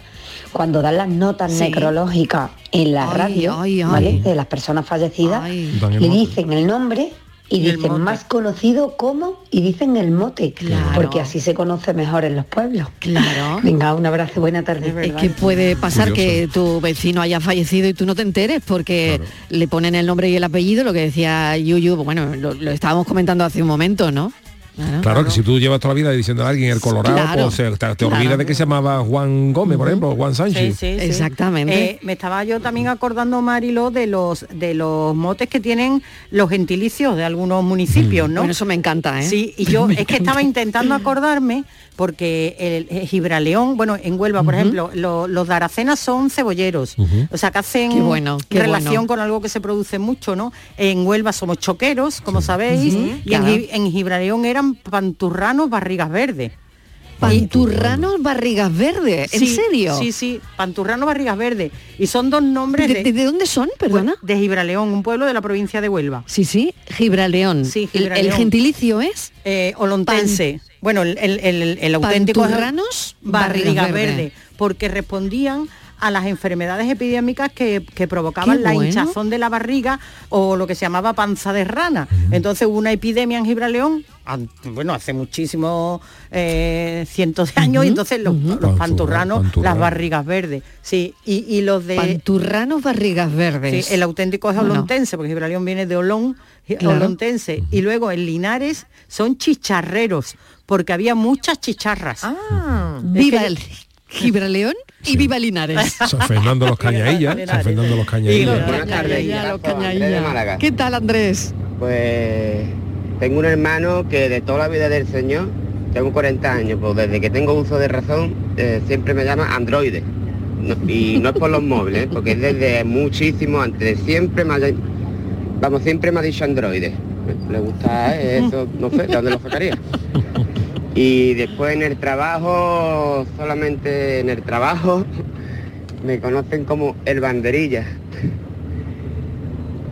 cuando dan las notas Sí. necrológicas en la Ay, radio, ay, ay. ¿vale? De las personas fallecidas, le dicen el nombre y dicen más conocido como y dicen el mote, Claro. porque así se conoce mejor en los pueblos. Claro. Venga, un abrazo, buena tarde. Es que puede pasar que tu vecino haya fallecido y tú no te enteres porque le ponen el nombre y el apellido, lo que decía Yuyu, bueno, lo, lo estábamos comentando hace un momento, ¿no? Claro, que si tú llevas toda la vida diciendo a alguien el Colorado, Claro. pues, te, te Claro. olvidas de que se llamaba Juan Gómez, por ejemplo, Juan Sánchez. Sí, sí, sí. Exactamente. Eh, me estaba yo también acordando, Marilo, de los de los motes que tienen los gentilicios de algunos municipios, ¿no? Bueno, eso me encanta, ¿eh? Sí, y yo es que estaba intentando acordarme porque el, el Gibraleón, bueno, en Huelva, por ejemplo, lo- los de Aracena son cebolleros, o sea, que hacen Qué bueno, qué relación bueno. con algo que se produce mucho, ¿no? En Huelva somos choqueros, como sabéis, y en, claro. En Gibraleón eran panturranos barrigas verdes. Panturranos barrigas verdes, ¿en Sí, serio? Sí, sí, Panturrano Barrigas Verdes. Y son dos nombres ¿De, de dónde son, perdona? De Gibraleón, un pueblo de la provincia de Huelva. Sí, sí, Gibraleón. Sí, El- Gibraleón. El, gentilicio es Eh, olontense. Bueno, el, el- el- el auténtico Barrigas Verdes, Verdes. porque respondían a las enfermedades epidémicas que, que provocaban la hinchazón de la barriga o lo que se llamaba panza de rana. Entonces hubo una epidemia en Gibraleón, bueno, hace muchísimos eh, cientos de años, y entonces los, los panturranos, las barrigas verdes. Sí, y, y los de... Panturranos barrigas verdes. Sí, el auténtico es Bueno. olontense, porque Gibraleón viene de Olón, Claro. olontense. Y luego en Linares son chicharreros, porque había muchas chicharras. Viva el Gibraleón y viva Linares. San Fernando los Cañaillas, San Fernando los Cañaillas. Los Cañaillas, los Cañaillas. ¿Qué tal, Andrés? Pues tengo un hermano que de toda la vida del Señor, tengo 40 años, pues desde que tengo uso de razón, eh, siempre me llama androide. No- y no es por los móviles, porque es desde muchísimo antes, de siempre me ha, vamos, siempre me ha dicho androide. Le gusta eso, no sé, ¿de dónde lo sacaría? Y después en el trabajo, solamente en el trabajo, me conocen como el banderilla.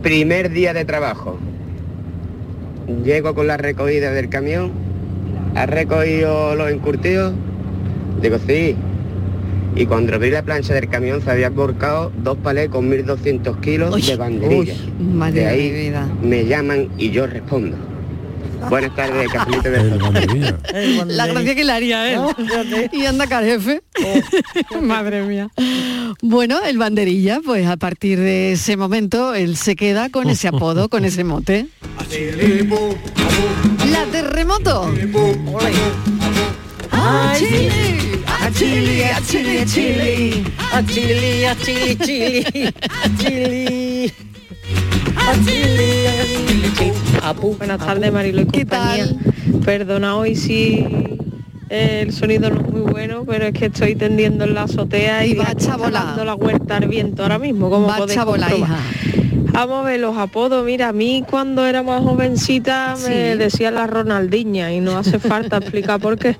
Primer día de trabajo. Llego con la recogida del camión. ¿Has recogido los encurtidos? Digo, sí. Y cuando abrí la plancha del camión se habían volcado dos palés con 1.200 kilos de banderilla. uy, madre de ahí de mi vida. me llaman y yo respondo. Buenas tardes, Cafelito de La gracia que le haría él. y anda acá, jefe. Madre mía. Bueno, el banderilla, pues a partir de ese momento él se queda con ese apodo, con ese mote. La terremoto. ¡A Chile! ¡A Chile, a Chile, a Chile! ¡A Chile, a Chile, Chile! ¡A Chile! ¡A Chile, a Chile, Chile! Apu, Buenas tardes, Marilo y compañía. Perdona hoy si el sonido no es muy bueno, pero es que estoy tendiendo en la azotea y, va está chabola. dando la huerta al viento ahora mismo, como Va podéis chabola, comprobar. Vamos a ver los apodos. Mira, a mí cuando era más jovencita me Sí. decían la Ronaldiña y no hace falta explicar por qué.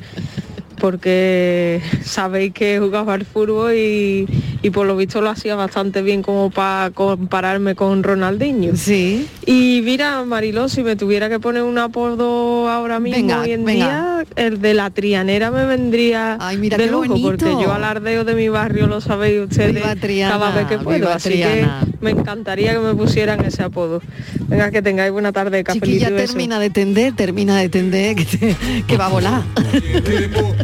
Porque sabéis que jugaba al fútbol y, y por lo visto lo hacía bastante bien como para compararme con Ronaldinho. Sí. Y mira, Mariló, si me tuviera que poner un apodo ahora mismo Venga, hoy en venga. día, el de la trianera me vendría mira de lujo, porque yo alardeo de mi barrio, lo sabéis ustedes, Viva Triana, cada vez que puedo. Así Triana. que me encantaría que me pusieran ese apodo. Venga, que tengáis buena tarde, Chiquilla termina de tender, termina de tender, que, te- que va a volar.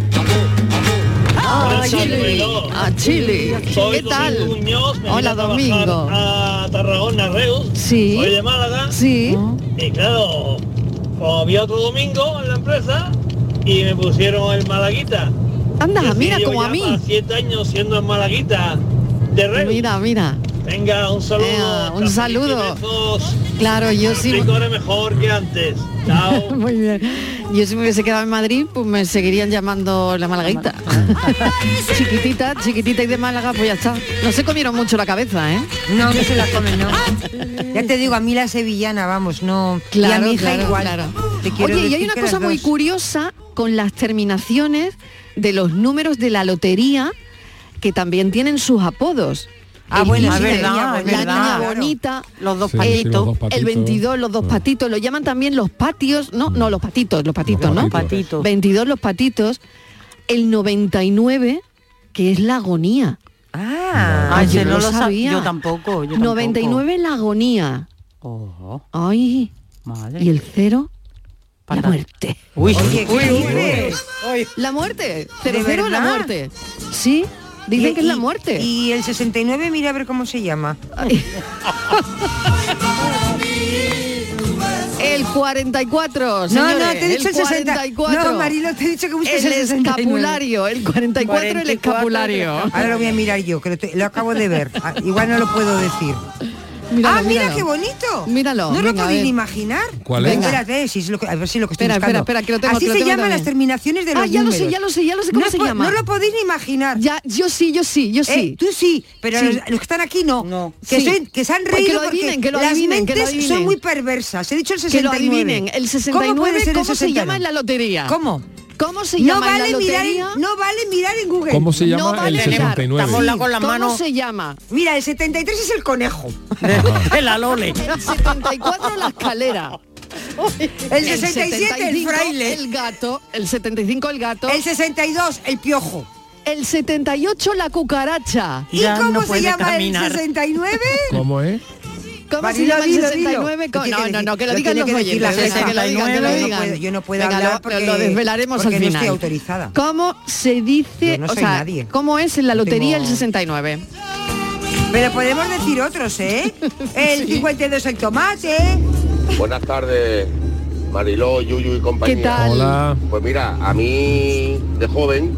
A Chile, a Chile. Soy ¿Qué tal? Muñoz, me Hola, Domingo. A Tarragona, Reus. Sí. Soy de Málaga. Sí. Y claro, pues había otro domingo en la empresa y me pusieron el Malaguita. Anda, Y mira, como a mí. siete años siendo el Malaguita de Reus. Mira, mira. Venga, un saludo. Ea, un saludo. Claro, yo sí. Rico eres mejor que antes. Chao. Muy bien. Yo si me hubiese quedado en Madrid, pues me seguirían llamando la Malaguita. chiquitita, chiquitita y de Málaga, pues ya está. No se comieron mucho la cabeza, ¿eh? No, no se la comen, no. Ya te digo, a mí la sevillana, vamos, no. y a Claro, mi hija claro, igual. claro. Te quiero Oye, y hay una cosa muy curiosa con las terminaciones de los números de la lotería que también tienen sus apodos. Ah, El bueno, es 15, verdad, la es niña verdad. bonita, los dos Sí, sí, los dos el patitos. 22, los dos patitos, lo llaman también los patios, no, no, los patitos, los patitos, ¿no? patitos. 22 los patitos, el 99, que es la agonía. Ah, Ah, yo no lo sabía. Yo tampoco, yo tampoco. 99 la agonía. Ojo, Ay, madre. y el cero, la muerte. Uy, Oye, ¿qué uy, uy? La muerte, cero ¿De cero la muerte. Sí, dicen Y- que es la muerte. Y el 69, mira a ver cómo se llama. El 44, No, señores, no, te he dicho el 60. 44. No, Marilo, te he dicho que busques el el 69. escapulario, el 44, el 44, escapulario. Ahora lo voy a mirar yo, que lo, te- lo acabo de ver. Ah, Igual no lo puedo decir. Míralo, ah, mira míralo. qué bonito. Míralo, No venga, lo podéis imaginar. ¿Cuál es? Venga. Espérate, si es lo que, a ver si lo que estoy Espera, buscando. espera, espera, que lo tengo, Así que lo se tengo llaman también. las terminaciones de los Ah, ya lo sé, números. ya lo sé, ya lo sé cómo no se llama. No lo podéis ni imaginar. Ya, yo sí, yo sí, yo Eh, sí. tú sí, pero Sí. Los, los que están aquí no. No. Que, Sí. soy- que se han Pues que reído lo porque adivinen, que lo las adivinen, que lo mentes adivinen. son muy perversas. He dicho el que 69. lo adivinen. El 69, ¿Cómo, puede ser el ¿cómo se 69? llama en la lotería? ¿Cómo? ¿Cómo se No llama en la vale, mirar en, no vale mirar en Google. ¿Cómo se llama No vale el mirar. 69? Estamos la- con las ¿Cómo manos se llama? Mira, el 73 es el conejo. de la Lole. El 74 la escalera. El 67 el 75, fraile. El gato. El 75 el gato. El 62 el piojo. El 78 la cucaracha. ¿Y Ya cómo no se llama caminar. el 69? ¿Cómo es? ¿Cómo se Marilo, llama el dilo, 69? dilo. No, no, no, que lo lo digan los oyentes. que lo digan, que lo Yo no digan. puedo- yo no puedo Venga, hablar porque- lo desvelaremos porque al no final. estoy autorizada. ¿Cómo se dice, no o sea, nadie. cómo es en la lotería tengo- el 69? Pero podemos decir otros, ¿eh? El 52 el tomate. Buenas tardes, Mariló, Yuyu y compañía. ¿Qué tal? Hola. Pues mira, a mí de joven,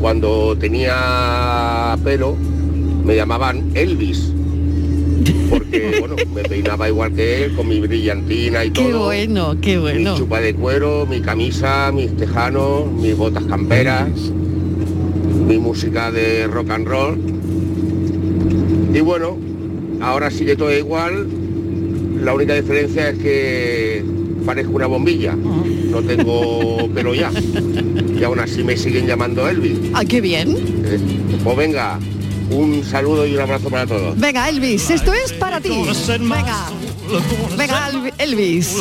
cuando tenía pelo, me llamaban Elvis. Porque, bueno, me peinaba igual que él, con mi brillantina y Qué todo. bueno, qué bueno. Mi chupa de cuero, mi camisa, mis tejanos, mis botas camperas, mi música de rock and roll. Y bueno, ahora sigue todo igual. La única diferencia es que parezco una bombilla. No tengo pelo ya. Y aún así me siguen llamando Elvis. Ah, qué bien. Eh, Pues venga, un saludo y un abrazo para todos. Venga, Elvis, esto es para ti. Venga. Venga, Elvi- Elvis.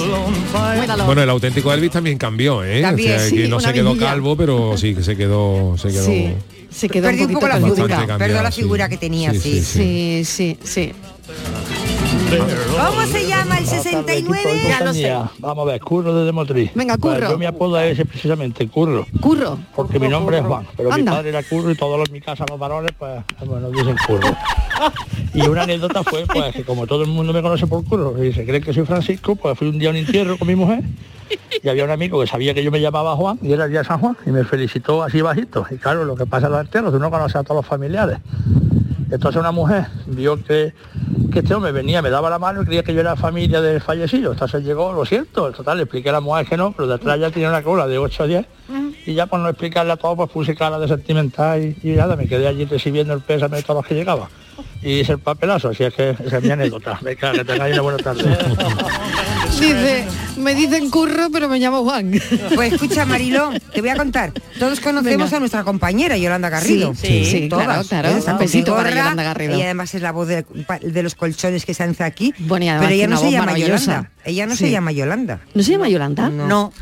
Muéralo. Bueno, el auténtico Elvis también cambió, ¿eh? También, o sea, sí, que no se quedó calvo, pero sí que se quedó, se quedó. Sí, se quedó Perdí un un poco la figura. cambiado, Perdón la sí. figura que tenía, Sí, sí. sí, Sí, sí, sí. ¿Cómo se llama el 69? Ya lo sé. Vamos a ver, Curro desde Motriz. Venga, Curro. Yo mi apodo es ese precisamente, Curro. Curro. Porque mi nombre es Juan, pero mi padre era Curro y todos los mi casa, los varones, pues, bueno, dicen Curro. Y una anécdota fue, pues, que como todo el mundo me conoce por Curro y se cree que soy Francisco, pues fui un día a un entierro con mi mujer y había un amigo que sabía que yo me llamaba Juan y era el día de San Juan y me felicitó así bajito. Y claro, lo que pasa en los entierros, tú no conoces a todos los familiares. Entonces una mujer vio que, que este hombre venía, me daba la mano y creía que yo era familia del fallecido. Entonces llegó, lo siento, en total, le expliqué a la mujer que no, pero detrás ya tenía una cola de 8 a 10 y ya por no explicarle a todo, pues puse cara de sentimental y, y nada, me quedé allí recibiendo el pésame de todos los que llegaban. Y el papelazo, así es que esa es mi anécdota. Venga, que tengáis una buena tarde. Dice, me dicen curro, pero me llamo Juan. Pues escucha, Mariló, te voy a contar. Todos conocemos Venga. a nuestra compañera Yolanda Garrido. Sí, sí, Todas. claro, claro. Un está besito para gorra, Yolanda Garrido. Y además es la voz de, de los colchones que se hace aquí. Bueno, y además pero ella no se llama. Yolanda. Ella no Sí. se llama Yolanda. ¿No se llama Yolanda? No.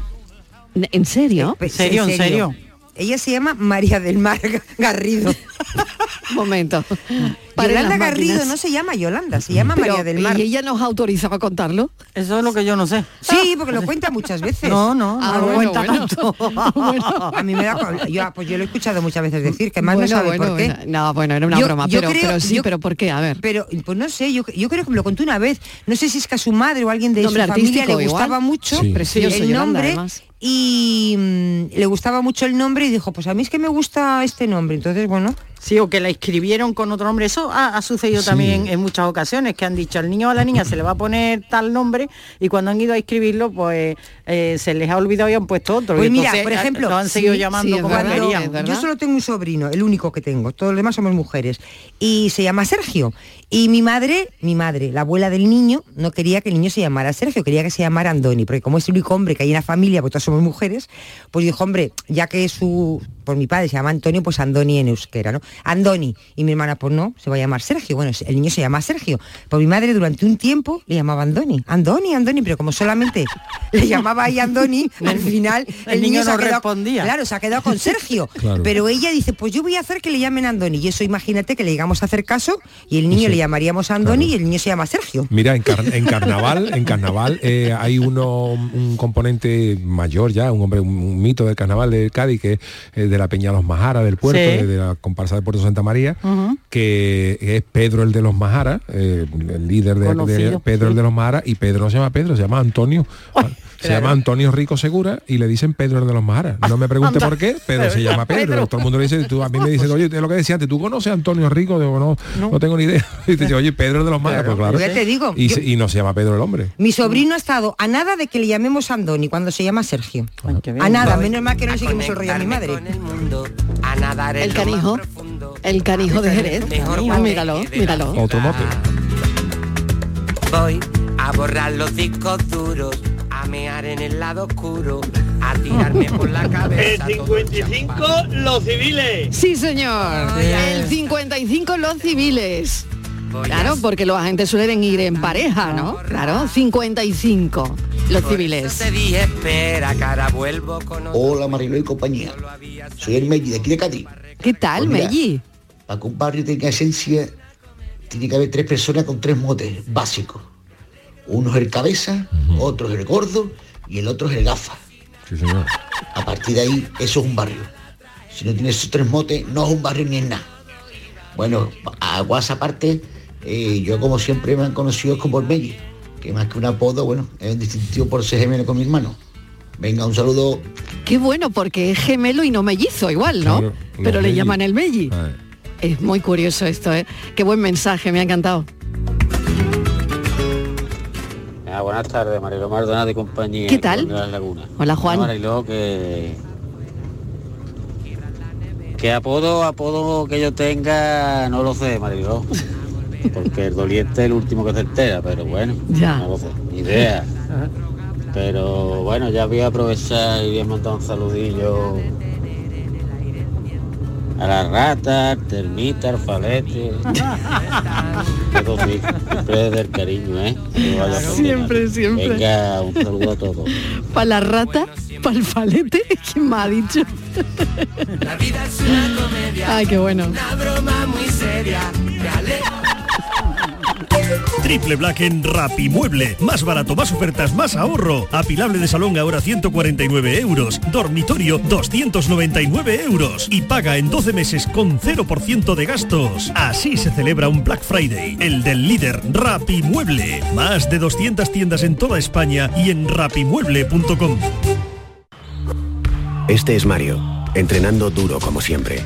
¿En serio? ¿En serio? ¿En serio? Ella se llama María del Mar Garrido. Momento. Paren Yolanda Garrido no se llama Yolanda, se llama Pero, María del Mar. ¿Y ella nos autorizaba a contarlo? Eso es lo que yo no sé. Sí, porque lo cuenta muchas veces. No, no, Ah, no lo bueno, cuenta bueno. tanto. A mí me da yo, pues yo lo he escuchado muchas veces decir que más no sabe bueno, por qué. bueno. No, bueno, era una Yo- broma, yo pero, creo- pero sí, yo- pero ¿por qué? A ver. Pero pues no sé, yo, yo creo que me lo contó una vez. No sé si es que a su madre o alguien de su familia le igual. gustaba mucho Sí. Precioso, el Yolanda, nombre además. Y mm, le gustaba mucho el nombre y dijo, pues a mí es que me gusta este nombre. Entonces, bueno, Sí, o que la escribieron con otro nombre. Eso ha, ha sucedido Sí. también en muchas ocasiones, que han dicho al niño o a la niña se le va a poner tal nombre y cuando han ido a escribirlo, pues eh, se les ha olvidado y han puesto otro. Pues Y mira, entonces, por ejemplo, lo han seguido sí, llamando sí, es como verdad, querían. es verdad. Yo solo tengo un sobrino, el único que tengo. Todos los demás somos mujeres. Y se llama Sergio. Y mi madre, mi madre, la abuela del niño, no quería que el niño se llamara Sergio, quería que se llamara Andoni, porque como es el único hombre que hay en la familia, porque todos somos mujeres, pues dijo, hombre, ya que su, por mi padre se llama Antonio, pues Andoni en euskera, ¿no? Andoni. Y mi hermana, pues no, se va a llamar Sergio. Bueno, el niño se llama Sergio. Pues mi madre durante un tiempo le llamaba Andoni. Andoni, Andoni, pero como solamente le llamaba ahí Andoni, al final el, El niño ha no quedado- respondía. Claro, se ha quedado con Sergio. Claro. Pero ella dice, pues yo voy a hacer que le llamen Andoni. Y eso imagínate que le llegamos a hacer caso y el niño le llamaríamos Andoni y el niño se llama Sergio. Mira, en, car- en carnaval, en carnaval eh, hay uno, un componente mayor ya, un hombre, un, un mito del carnaval de Cádiz, que eh, de la Peña Los Majara del puerto, Sí. de, de la comparsa de Puerto Santa María, que es Pedro el de los Majara, eh, el líder de, Pedro el de los Majara, y Pedro no se llama Pedro, se llama Antonio. Se claro. llama Antonio Rico Segura y le dicen Pedro el de los Majara. No me pregunte Anda. por qué, pero Pero se llama Pedro. Pedro. Todo el mundo le dice, tú, a mí me dicen, oye, es lo que decía antes, ¿tú conoces a Antonio Rico? Digo, no, no, tengo ni idea. Y te dice, oye, Pedro el de los Majara, pues claro. Ya te digo, yo- y no se llama Pedro el hombre. Mi sobrino ha estado a nada de que le llamemos Andoni cuando se llama Sergio. A nada, menos mal que no le seguimos el rollo a mi madre. El canijo. El canijo de Jerez. Ah, míralo, míralo. Otro mote. Voy a borrar los discos duros, a mear en el lado oscuro, a tirarme por la cabeza. El 55, los civiles. Sí, señor. El 55 los civiles. Claro, porque los agentes suelen ir en pareja, ¿no? Claro, 55 los civiles. Te dije, espera, cara, vuelvo con otro. Hola Marilo y compañía. Soy el Melli de aquí de Cádiz. ¿Qué tal, Pues mira, Melli? Para que un barrio tenga esencia, tiene que haber tres personas con tres motes básicos. Uno es el cabeza, otro es el gordo y el otro es el gafa. A partir de ahí, eso es un barrio. Si no tiene esos tres motes, no es un barrio ni es nada. Bueno, aguas aparte, eh, yo como siempre me han conocido como el Melli, que más que un apodo, bueno, es un distintivo por ser gemelo con mi hermano. Venga, un saludo. Qué bueno, porque es gemelo y no mellizo igual, ¿no? Claro, Pero le llaman el Melli. Es muy curioso esto, ¿eh? Qué buen mensaje, me ha encantado. Ah, buenas tardes, Mariló Maldonado y compañía. ¿Qué tal? De las Lagunas. Hola, Juan. Mariló, que... Que apodo, apodo que yo tenga, no lo sé, Mariló. Porque el doliente es el último que se entera, pero bueno, Ya. no ni idea. Pero bueno, ya voy a aprovechar y voy a mandar un saludillo a la rata, al termita, al falete. Todo sí, siempre del cariño, ¿eh? Vaya Siempre, siempre. Venga, un saludo a todos. Para la rata, para el falete, ¿quién me ha dicho? La vida es una comedia. Ay, qué bueno. Una broma muy seria. Triple Black en Rapimueble. Más barato, más ofertas, más ahorro. Apilable de salón ahora 149 euros. Dormitorio 299 euros. Y paga en 12 meses con 0% de gastos. Así se celebra un Black Friday. El del líder Rapimueble. Más de 200 tiendas en toda España y en rapimueble.com. Este es Mario, entrenando duro como siempre.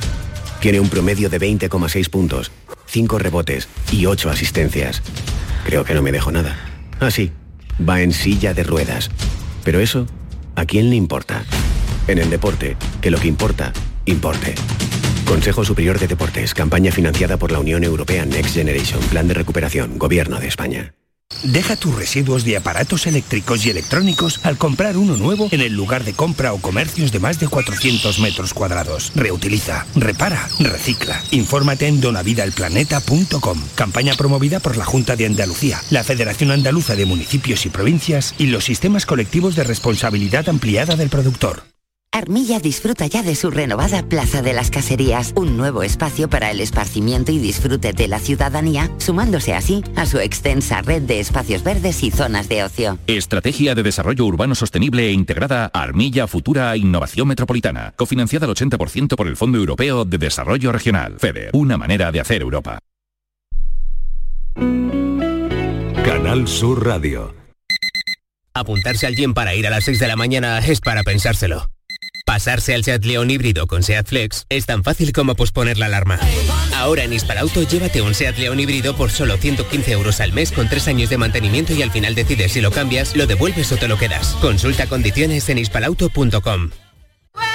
Tiene un promedio de 20,6 puntos, 5 rebotes y 8 asistencias. Creo que no me dejo nada. Ah, sí, va en silla de ruedas. Pero eso, ¿a quién le importa? En el deporte, que lo que importa, importe. Consejo Superior de Deportes, campaña financiada por la Unión Europea Next Generation, Plan de Recuperación, Gobierno de España. Deja tus residuos de aparatos eléctricos y electrónicos al comprar uno nuevo en el lugar de compra o comercios de más de 400 metros cuadrados. Reutiliza, repara, recicla. Infórmate en donavidalplaneta.com. Campaña promovida por la Junta de Andalucía, la Federación Andaluza de Municipios y Provincias y los sistemas colectivos de responsabilidad ampliada del productor. Armilla disfruta ya de su renovada Plaza de las Caserías, un nuevo espacio para el esparcimiento y disfrute de la ciudadanía, sumándose así a su extensa red de espacios verdes y zonas de ocio. Estrategia de Desarrollo Urbano Sostenible e Integrada Armilla Futura Innovación Metropolitana. Cofinanciada al 80% por el Fondo Europeo de Desarrollo Regional. FEDER. Una manera de hacer Europa. Canal Sur Radio. Apuntarse al gym para ir a las 6 de la mañana es para pensárselo. Pasarse al Seat León híbrido con Seat Flex es tan fácil como posponer la alarma. Ahora en Hispalauto llévate un Seat León híbrido por solo 115 euros al mes con 3 años de mantenimiento y al final decides si lo cambias, lo devuelves o te lo quedas. Consulta condiciones en hispalauto.com.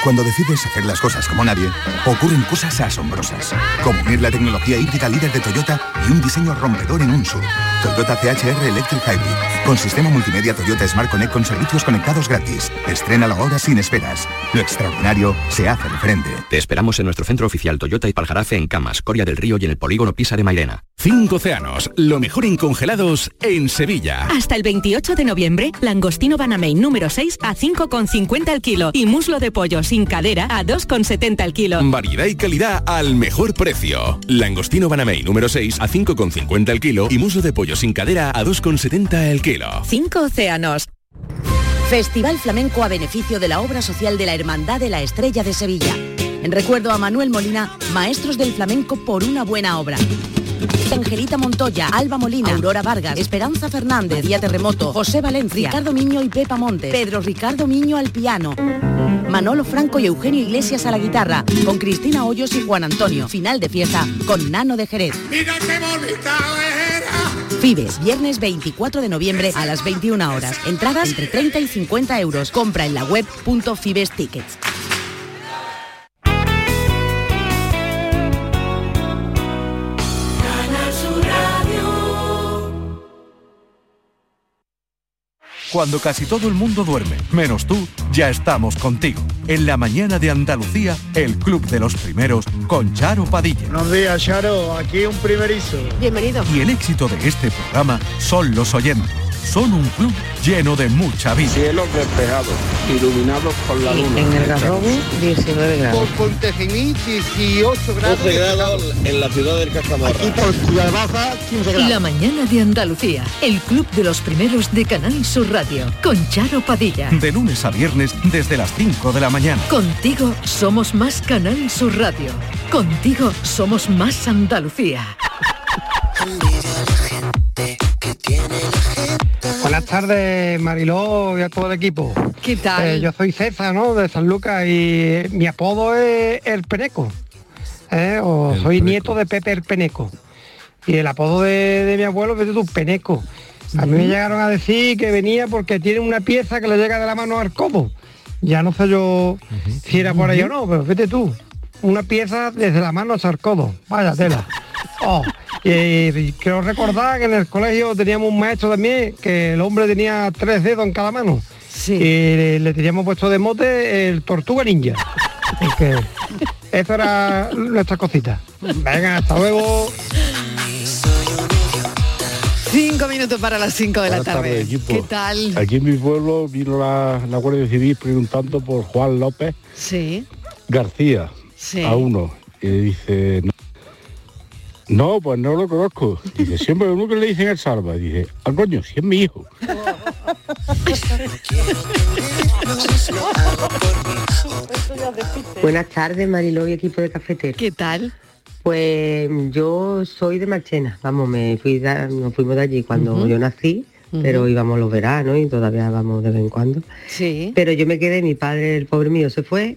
Cuando decides hacer las cosas como nadie, ocurren cosas asombrosas. Como unir la tecnología híbrida líder de Toyota y un diseño rompedor en un SUV. Toyota CHR Electric Hybrid. Con sistema multimedia Toyota Smart Connect con servicios conectados gratis. Estrénalo ahora sin esperas. Lo extraordinario se hace de frente. Te esperamos en nuestro centro oficial Toyota y Paljarafe en Camas, Coria del Río y en el polígono Pisa de Mairena. Cinco océanos, lo mejor en congelados en Sevilla. Hasta el 28 de noviembre, langostino Banamain número 6 a 5,50 al kilo y muslo de pollo sin cadera a 2,70 al kilo. Variedad y calidad al mejor precio. Langostino Banamey número 6 a 5,50 el kilo y muslo de pollo sin cadera a 2,70 el kilo. Cinco océanos. Festival Flamenco a beneficio de la obra social de la Hermandad de la Estrella de Sevilla. En recuerdo a Manuel Molina, maestros del flamenco por una buena obra. Angelita Montoya, Alba Molina, Aurora Vargas, Esperanza Fernández, Día Terremoto, José Valencia, Ricardo Miño y Pepa Montes, Pedro Ricardo Miño al piano, Manolo Franco y Eugenio Iglesias a la guitarra, con Cristina Hoyos y Juan Antonio. Final de fiesta con Nano de Jerez. Mira qué bonita era. Fibes, viernes 24 de noviembre a las 21 horas. Entradas entre 30 y 50 euros. Compra en la web cuando casi todo el mundo duerme, menos tú, ya estamos contigo. En la mañana de Andalucía, el Club de los Primeros con Charo Padilla. Buenos días, Charo. Aquí un primerizo. Bienvenido. Y el éxito de este programa son los oyentes. Son un club lleno de mucha vida. Cielos despejados, iluminados por la luna. En el Garrobo, 19 grados. Por Pontejimí, 18 grados. 12 grados en la ciudad del Castamarra. Y por Ciudad Baja, 15 grados. La mañana de Andalucía, el club de los primeros de Canal Sur Radio, con Charo Padilla. De lunes a viernes desde las 5 de la mañana. Contigo somos más Canal Sur Radio. Contigo somos más Andalucía. Buenas tardes, Mariló y a todo el equipo. ¿Qué tal? Eh, yo soy César, ¿no? De San Lucas y mi apodo es El Peneco. ¿eh? O soy nieto de Pepe el Peneco. Y el apodo de, de mi abuelo es tu Peneco. A mí me llegaron a decir que venía porque tiene una pieza que le llega de la mano al codo. Ya no sé yo si era por ahí o no, pero vete tú. Una pieza desde la mano el codo. Vaya tela. Oh, y, y quiero recordar que en el colegio teníamos un maestro también que el hombre tenía tres dedos en cada mano. Y le, le teníamos puesto de mote el tortuga ninja. Porque eso era nuestra cosita. Venga, hasta luego. Cinco minutos para las cinco de la tarde. equipo. ¿Qué tal? Aquí en mi pueblo vino la, la Guardia Civil preguntando por Juan López Sí. García Sí. a uno. Y dice, no, no, pues no lo conozco. Dice, siempre uno que le dicen el salva. Dice, ah, coño, si es mi hijo. Buenas tardes, Mariló y equipo de cafetero. ¿Qué tal? Pues yo soy de Marchena, vamos, me fui de- nos fuimos de allí cuando yo nací, pero íbamos los veranos y todavía vamos de vez en cuando. Sí. Pero yo me quedé, mi padre, el pobre mío, se fue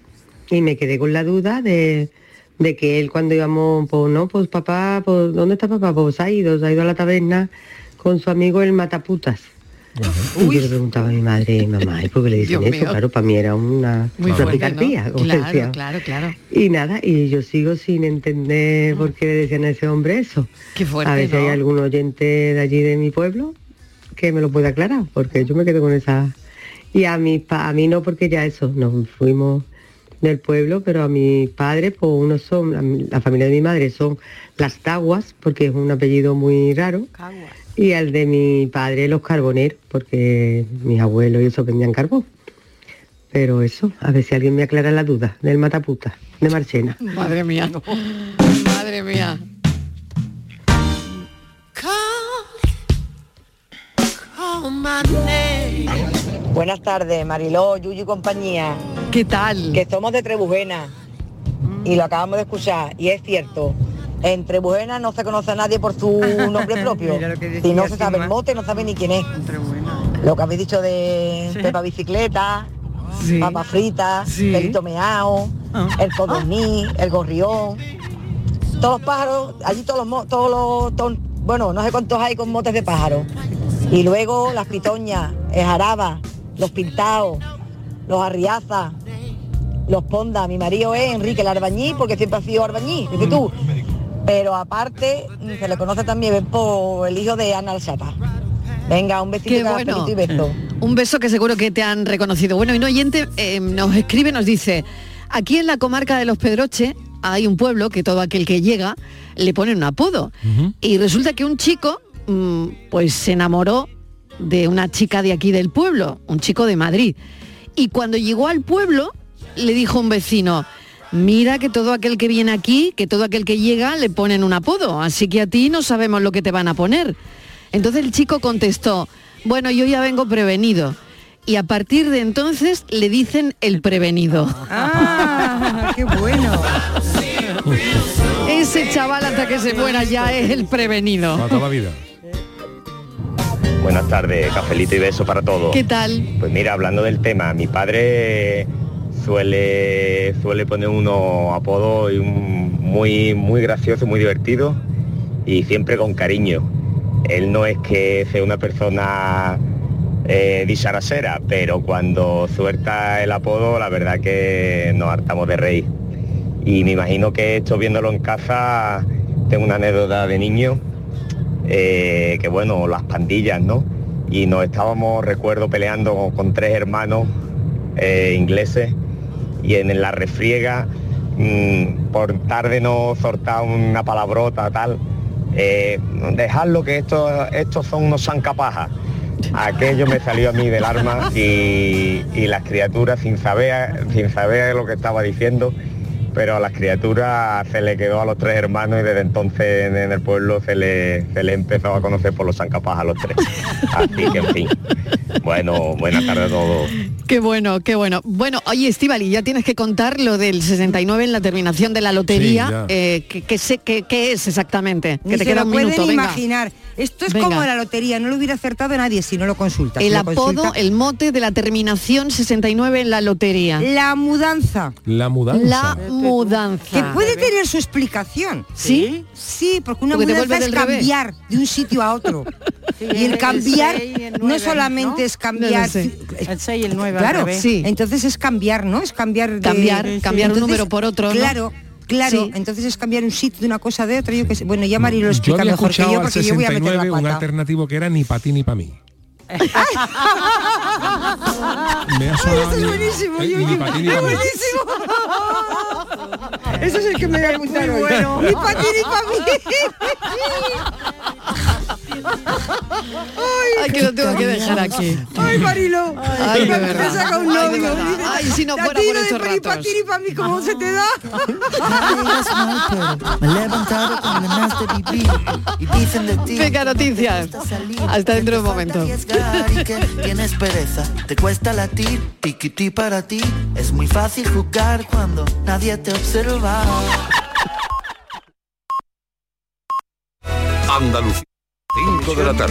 y me quedé con la duda de, de que él cuando íbamos, pues no, pues papá, pues ¿dónde está papá? Pues se ha ido, se ha ido a la taberna con su amigo el Mataputas. Y yo le preguntaba a mi madre, mamá, ¿y por qué le dicen Dios eso? mío. Claro, para mí era una, Muy una fuerte, picardía. Claro, claro, claro. Y nada, y yo sigo sin entender por qué le decían a ese hombre eso. Qué fuerte, a ver si hay algún oyente de allí de mi pueblo que me lo pueda aclarar, porque yo me quedo con esa... Y a mi pa- a mí no, porque ya eso, nos fuimos del pueblo, pero a mis padres, pues unos son, la, la familia de mi madre son las Taguas, porque es un apellido muy raro. Y al de mi padre los carboneros, porque mis abuelos y eso vendían carbón. Pero eso, a ver si alguien me aclara la duda del mataputa, de Marchena. Madre mía. Madre mía. Buenas tardes, Mariló, Yuyu y compañía. ¿Qué tal? Que somos de Trebujena y lo acabamos de escuchar y es cierto. En Trebujena no se conoce a nadie por su nombre propio. Decía Si no se sabe el mote, no sabe ni quién es. Lo que habéis dicho de Pepa Bicicleta, Sí. Papa Frita, Sí. Pelito Meao, el Codorní, el Gorrión. Todos los pájaros, allí todos los, todos los, todos- bueno, no sé cuántos hay con motes de pájaro. Y luego las pitoñas, el jaraba, los pintados, los arriazas, los pondas. Mi marido es Enrique el Arbañí, porque siempre ha sido Arbañí, dice tú. Pero aparte, mm, se le conoce también por el hijo de Ana Alchapa. Venga, un besito bueno. y beso. Un beso que seguro que te han reconocido. Bueno, y un oyente eh, nos escribe, nos dice, aquí en la comarca de los Pedroche hay un pueblo que todo aquel que llega le pone un apodo. Y resulta que un chico, mm, pues se enamoró de una chica de aquí del pueblo, un chico de Madrid. Y cuando llegó al pueblo, le dijo un vecino, mira que todo aquel que viene aquí, que todo aquel que llega, le ponen un apodo, así que a ti no sabemos lo que te van a poner. Entonces el chico contestó, bueno, yo ya vengo prevenido. Y a partir de entonces le dicen el prevenido. ¡Ah, qué bueno! Ese chaval hasta que se muera ya es el prevenido. Vida. Buenas tardes, cafelito y beso para todos. ¿Qué tal? Pues mira, hablando del tema, mi padre suele, suele poner unos apodos un- muy, muy graciosos, muy divertidos y siempre con cariño. Él no es que sea una persona eh, pero cuando suelta el apodo, la verdad que nos hartamos de reír. Y me imagino que esto viéndolo en casa, tengo una anécdota de niño, eh, que bueno, las pandillas, ¿no? y nos estábamos, recuerdo, peleando con tres hermanos eh, ingleses y en la refriega, mm, por tarde no soltar una palabrota tal, eh, dejadlo que estos, estos son unos zancapajas. Aquello me salió a mí del arma y, y las criaturas sin saber, sin saber lo que estaba diciendo, pero a las criaturas se le quedó a los tres hermanos y desde entonces en, en el pueblo se le, se le empezó a conocer por los zancapajas a los tres. Así que en fin. Bueno, buenas tardes a todos. Qué bueno, qué bueno. Bueno, oye, Estivali, ya tienes que contar lo del 69 en la terminación de la lotería. Sí, eh, ¿qué, qué sé, qué, qué es exactamente? Ni que te se queda lo un pueden minuto, venga. Esto es Venga. como la lotería, no lo hubiera acertado nadie si no lo consulta. El Si apodo, consulta- el mote de la terminación 69 en la lotería. La mudanza. La mudanza. La mudanza. Que puede tener su explicación. ¿Sí? Sí, porque una Porque mudanza es revés. cambiar de un sitio a otro. y el el cambiar seis y el no solamente ¿no? es cambiar. No. El 6 y el 9 Claro, al revés. sí. Entonces es cambiar, ¿no? Es cambiar de... Cambiar, cambiar un número por otro, ¿no? Claro. Sí. entonces es cambiar un sitio de una cosa de otra, yo que sé. Bueno, ya Mari lo Yo explica había mejor que yo porque yo voy a meter 69 la un pata. alternativo que era ni para ti ni para mí. Me ha sonado Eso es buenísimo, eh, yo- ni yo- ti ni mí. Eso es el que me voy a apuntar hoy. bueno. Ni para ti ni para mí. Ay, que lo tengo que dejar aquí. Ay, Marilo. Ay, de Me verdad. saca un Ay, de novio. verdad. dice, Ay, si no "A fuera ti por no estos Ni para ratos". ti para mí, ¿cómo se te da? Me he levantado con ganas de vivir y dicen de ti. Venga, noticias. Hasta dentro de un momento. arriesgar y que tienes pereza, te cuesta latir, tiquití para ti, es muy fácil jugar cuando nadie te observa. Andalucía. 5 de la tarde.